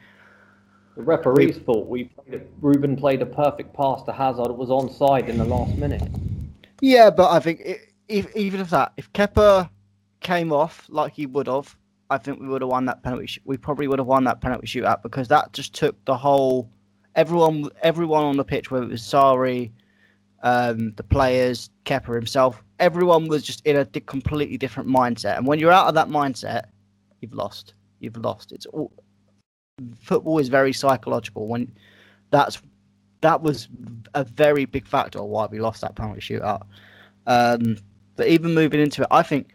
The referee's we, fault. We played, Ruben played a perfect pass to Hazard. It was onside in the last minute. Yeah, but I think it, if, even if that, if Kepa came off like he would have, I think we would have won that penalty. We probably would have won that penalty shootout because that just took the whole everyone, everyone on the pitch, whether it was Sarri, um, the players, Kepa himself, everyone was just in a completely different mindset. And when you're out of that mindset, you've lost. You've lost. It's all football is very psychological. When that's that was a very big factor why we lost that penalty shootout. Um, but even moving into it, I think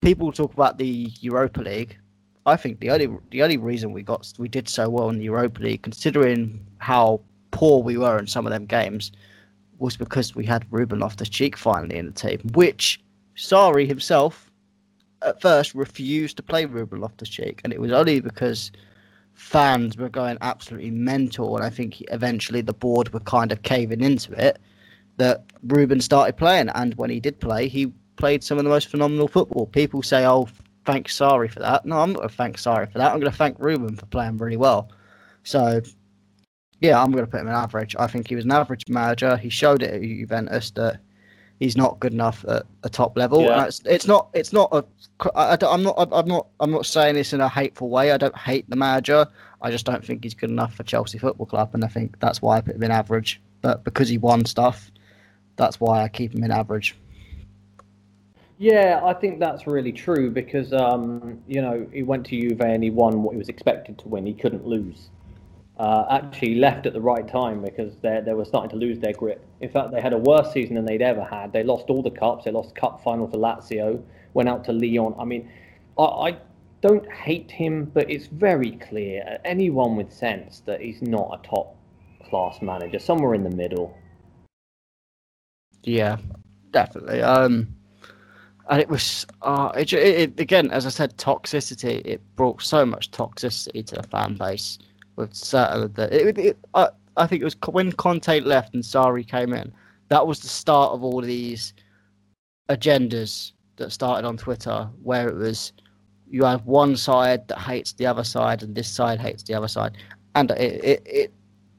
people talk about the Europa League. I think the only the only reason we got we did so well in the Europa League, considering how poor we were in some of them games, was because we had Ruben Loftus Cheek finally in the team, which Sarri himself at first refused to play Ruben Loftus Cheek, and it was only because fans were going absolutely mental, and I think eventually the board were kind of caving into it that Ruben started playing. And when he did play, he played some of the most phenomenal football. People say, "Oh, thank Sarri for that." No, I'm not going to thank Sarri for that. I'm going to thank Ruben for playing really well. So, yeah, I'm going to put him in average. I think he was an average manager. He showed it at Juventus that he's not good enough at a top level. Yeah. It's, it's, not. It's not a. I, I'm not. I'm not. I'm not saying this in a hateful way. I don't hate the manager. I just don't think he's good enough for Chelsea Football Club, and I think that's why I put him in average. But because he won stuff, that's why I keep him in average. Yeah, I think that's really true because um, you know he went to Juve and he won what he was expected to win. He couldn't lose. Uh, actually, left at the right time because they they were starting to lose their grip. In fact, they had a worse season than they'd ever had. They lost all the cups. They lost cup final to Lazio. Went out to Lyon. I mean, I, I don't hate him, but it's very clear anyone with sense that he's not a top class manager. Somewhere in the middle. Yeah, definitely. Um, and it was uh, it, it, again, as I said, toxicity. It brought so much toxicity to the fan base with of. It, it, I, I think it was when Conte left and Sarri came in. That was the start of all these agendas that started on Twitter, where it was you have one side that hates the other side, and this side hates the other side, and it it, it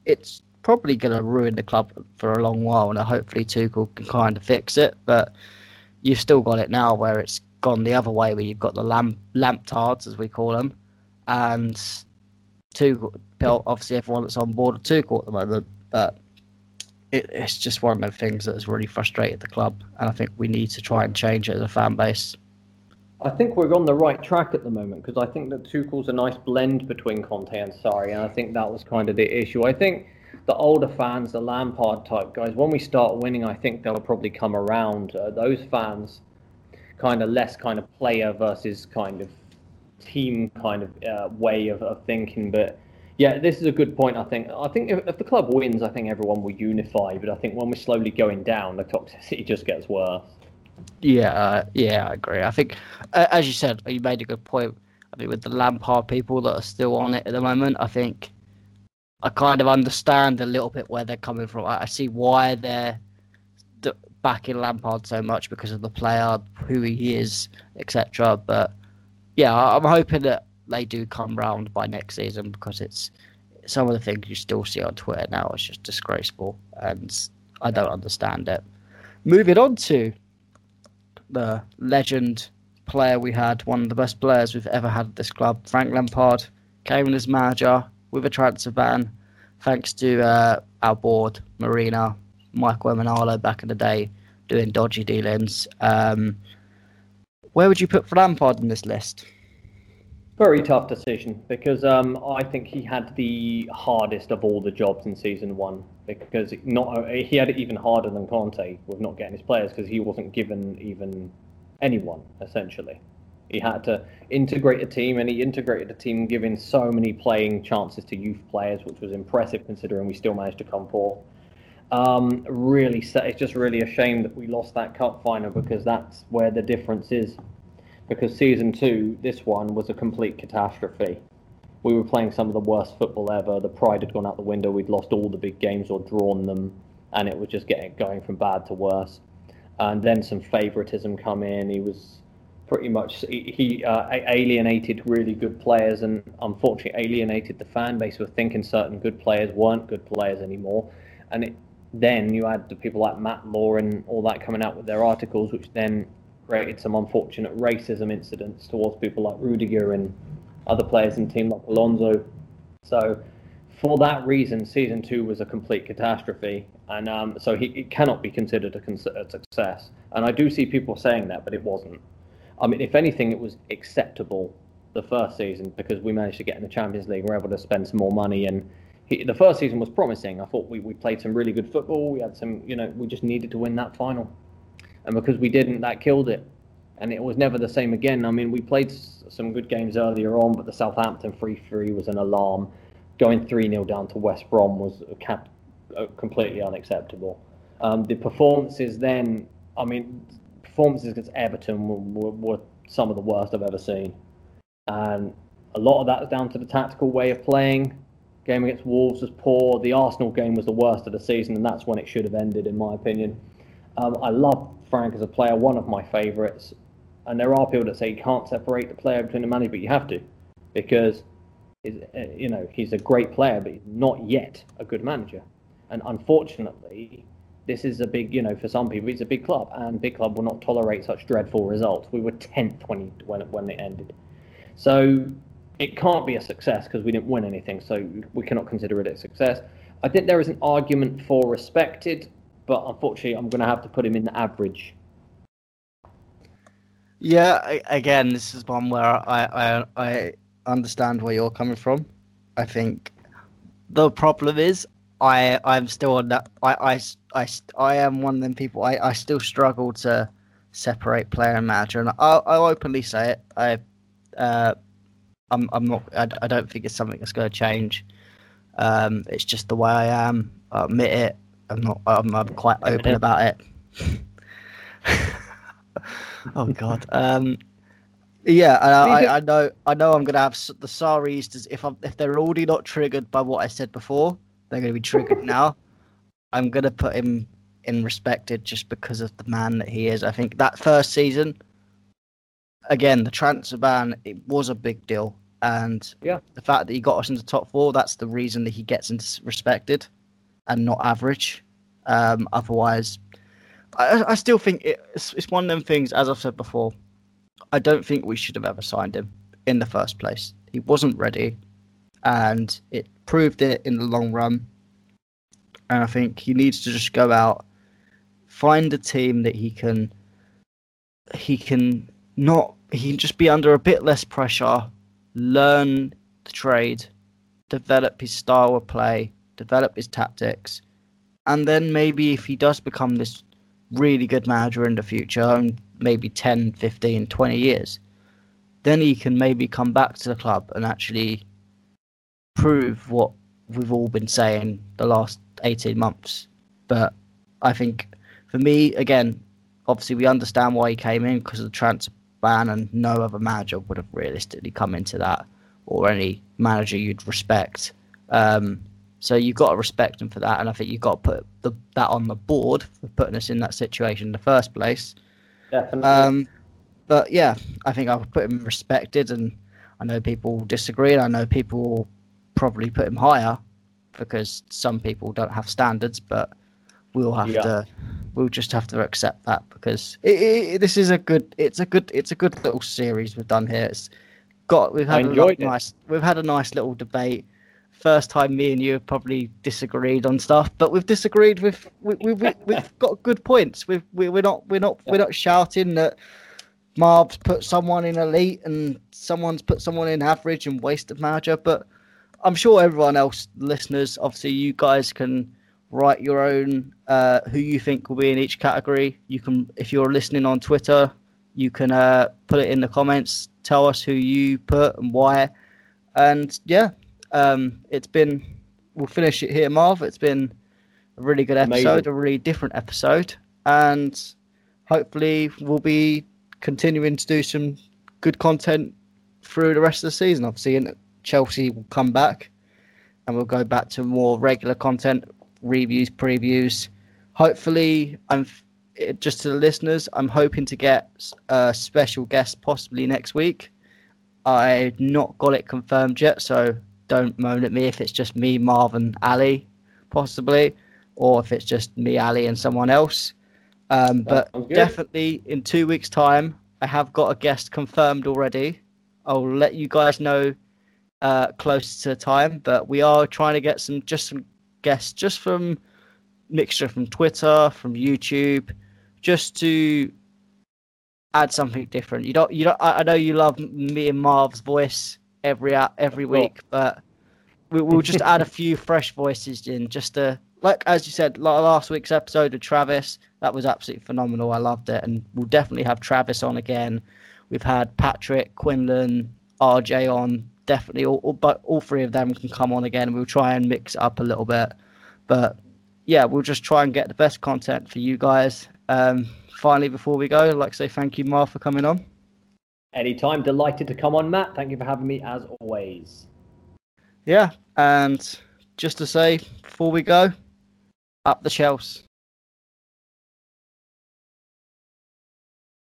it's probably going to ruin the club for a long while, and hopefully Tuchel can kind of fix it. But you've still got it now where it's gone the other way, where you've got the lamp lamptards, as we call them, and Tuchel. Obviously, everyone that's on board with Tuchel at the moment, but it, it's just one of the things that has really frustrated the club, and I think we need to try and change it as a fan base. I think we're on the right track at the moment because I think that Tuchel's a nice blend between Conte and Sarri, and I think that was kind of the issue. I think the older fans, the Lampard type guys, when we start winning, I think they'll probably come around. Uh, those fans, kind of less kind of player versus kind of team kind of uh, way of, of thinking. But yeah, this is a good point. I think. I think if, if, the club wins, I think everyone will unify. But I think when we're slowly going down, the toxicity [LAUGHS] just gets worse. Yeah, uh, yeah, I agree. I think, uh, as you said, you made a good point. I mean, with the Lampard people that are still on it at the moment, I think I kind of understand a little bit where they're coming from. I, I see why they're backing Lampard so much because of the player, who he is, etc. But yeah, I'm hoping that they do come round by next season because it's some of the things you still see on Twitter now is just disgraceful, and I don't understand it. Moving on to the legend player we had, one of the best players we've ever had at this club, Frank Lampard, came in as manager with a transfer ban, thanks to uh, our board, Marina, Michael Emenalo back in the day, doing dodgy dealings. Um, where would you put Lampard in this list? Very tough decision because um, I think he had the hardest of all the jobs in season one because not he had it even harder than Conte with not getting his players because he wasn't given even anyone essentially. He had to integrate a team, and he integrated a team, giving so many playing chances to youth players, which was impressive considering we still managed to come fourth. Um, really, it's just really a shame that we lost that cup final because that's where the difference is. because season two, this one was a complete catastrophe. We were playing some of the worst football ever. The pride had gone out the window. We'd lost all the big games or drawn them, and it was just getting going from bad to worse. And then some favoritism come in. He was pretty much he uh, alienated really good players, and unfortunately alienated the fan base with thinking certain good players weren't good players anymore. And it, then you had the people like Matt Law and all that coming out with their articles, which then created some unfortunate racism incidents towards people like Rudiger and other players in team like Alonso. So, for that reason, season two was a complete catastrophe, and um, so he, it cannot be considered a, a success. And I do see people saying that, but it wasn't. I mean, if anything, it was acceptable the first season because we managed to get in the Champions League. We were able to spend some more money, and he, the first season was promising. I thought we, we played some really good football. We had some, you know, we just needed to win that final and because we didn't, that killed it. And it was never the same again. I mean, we played some good games earlier on, but the Southampton 3 3 was an alarm. Going 3 0 down to West Brom was cap- completely unacceptable. Um, the performances then, I mean, performances against Everton were, were, were some of the worst I've ever seen. And a lot of that is down to the tactical way of playing. Game against Wolves was poor. The Arsenal game was the worst of the season, and that's when it should have ended, in my opinion. Um, I love Frank as a player, one of my favourites. And there are people that say you can't separate the player between the manager, but you have to, because uh, you know he's a great player, but he's not yet a good manager. And unfortunately, this is a big, you know, for some people, it's a big club, and big club will not tolerate such dreadful results. We were tenth when he, when when it ended, so it can't be a success because we didn't win anything. So we cannot consider it a success. I think there is an argument for respected but unfortunately, I'm going to have to put him in the average. Yeah, again, this is one where I, I I understand where you're coming from. I think the problem is I I'm still on that. I I, I, I am one of them people. I, I still struggle to separate player and manager, and I'll, I'll openly say it. I uh, I'm I'm not. I, I don't think it's something that's going to change. Um, it's just the way I am. I admit it. I'm not. I'm, I'm quite open about it. [LAUGHS] oh God. Um, yeah, I, I, I, know. I know. I'm gonna have the Sarris. If I'm, if they're already not triggered by what I said before, they're gonna be triggered [LAUGHS] now. I'm gonna put him in respected just because of the man that he is. I think that first season, again, the transfer ban it was a big deal, and yeah, the fact that he got us into top four, that's the reason that he gets into respected and not average. Um, otherwise, I, I still think it's, it's one of them things, as I've said before, I don't think we should have ever signed him in the first place. He wasn't ready, and it proved it in the long run. And I think he needs to just go out, find a team that he can, he can not, he can just be under a bit less pressure, learn the trade, develop his style of play, develop his tactics, and then maybe if he does become this really good manager in the future, in maybe 10, 15, 20 years, then he can maybe come back to the club and actually prove what we've all been saying the last 18 months. But I think for me, again, obviously we understand why he came in because of the transfer ban, and no other manager would have realistically come into that, or any manager you'd respect. Um, so you've got to respect them for that, and I think you've got to put the, that on the board for putting us in that situation in the first place. Definitely. Um, but yeah, I think I would put him respected, and I know people disagree, and I know people probably put him higher because some people don't have standards, but we'll have yeah. to we'll just have to accept that because it, it, this is a good it's a good it's a good little series we've done here. It's got we've had a nice we've had a nice little debate first time me and you have probably disagreed on stuff, but we've disagreed with we, we, we, [LAUGHS] we've got good points. We've, we, we're not we're not we're not shouting that Marv's put someone in elite and someone's put someone in average and wasted manager, but I'm sure everyone else, listeners, obviously you guys can write your own uh, who you think will be in each category. You can, if you're listening on Twitter, you can uh, put it in the comments. Tell us who you put and why. And yeah, um, it's been. We'll finish it here, Marv. It's been a really good episode, Amazing. a really different episode, and hopefully we'll be continuing to do some good content through the rest of the season. Obviously, and Chelsea will come back, and we'll go back to more regular content, reviews, previews. Hopefully, I'm just to the listeners. I'm hoping to get a special guest possibly next week. I've not got it confirmed yet, so don't moan at me if it's just me, Marvin, Ali, possibly, or if it's just me, Ali, and someone else. Um, but definitely in two weeks' time, I have got a guest confirmed already. I'll let you guys know uh, close to time, but we are trying to get some just some guests just from mixture from Twitter, from YouTube, just to add something different. You don't, you don't. I know you love me and Marv's voice every uh, every week, but we, will just add a few fresh voices in, just to like as you said, last week's episode of Travis. That was absolutely phenomenal. I loved it, and we'll definitely have Travis on again. We've had Patrick, Quinlan, RJ on. Definitely, all, all, but all three of them can come on again. We'll try and mix it up a little bit, but yeah, we'll just try and get the best content for you guys. Um, finally, before we go, I'd like to say thank you, Marv, for coming on. Anytime. Delighted to come on, Matt. Thank you for having me as always. Yeah, and just to say before we go, up the Chelsea.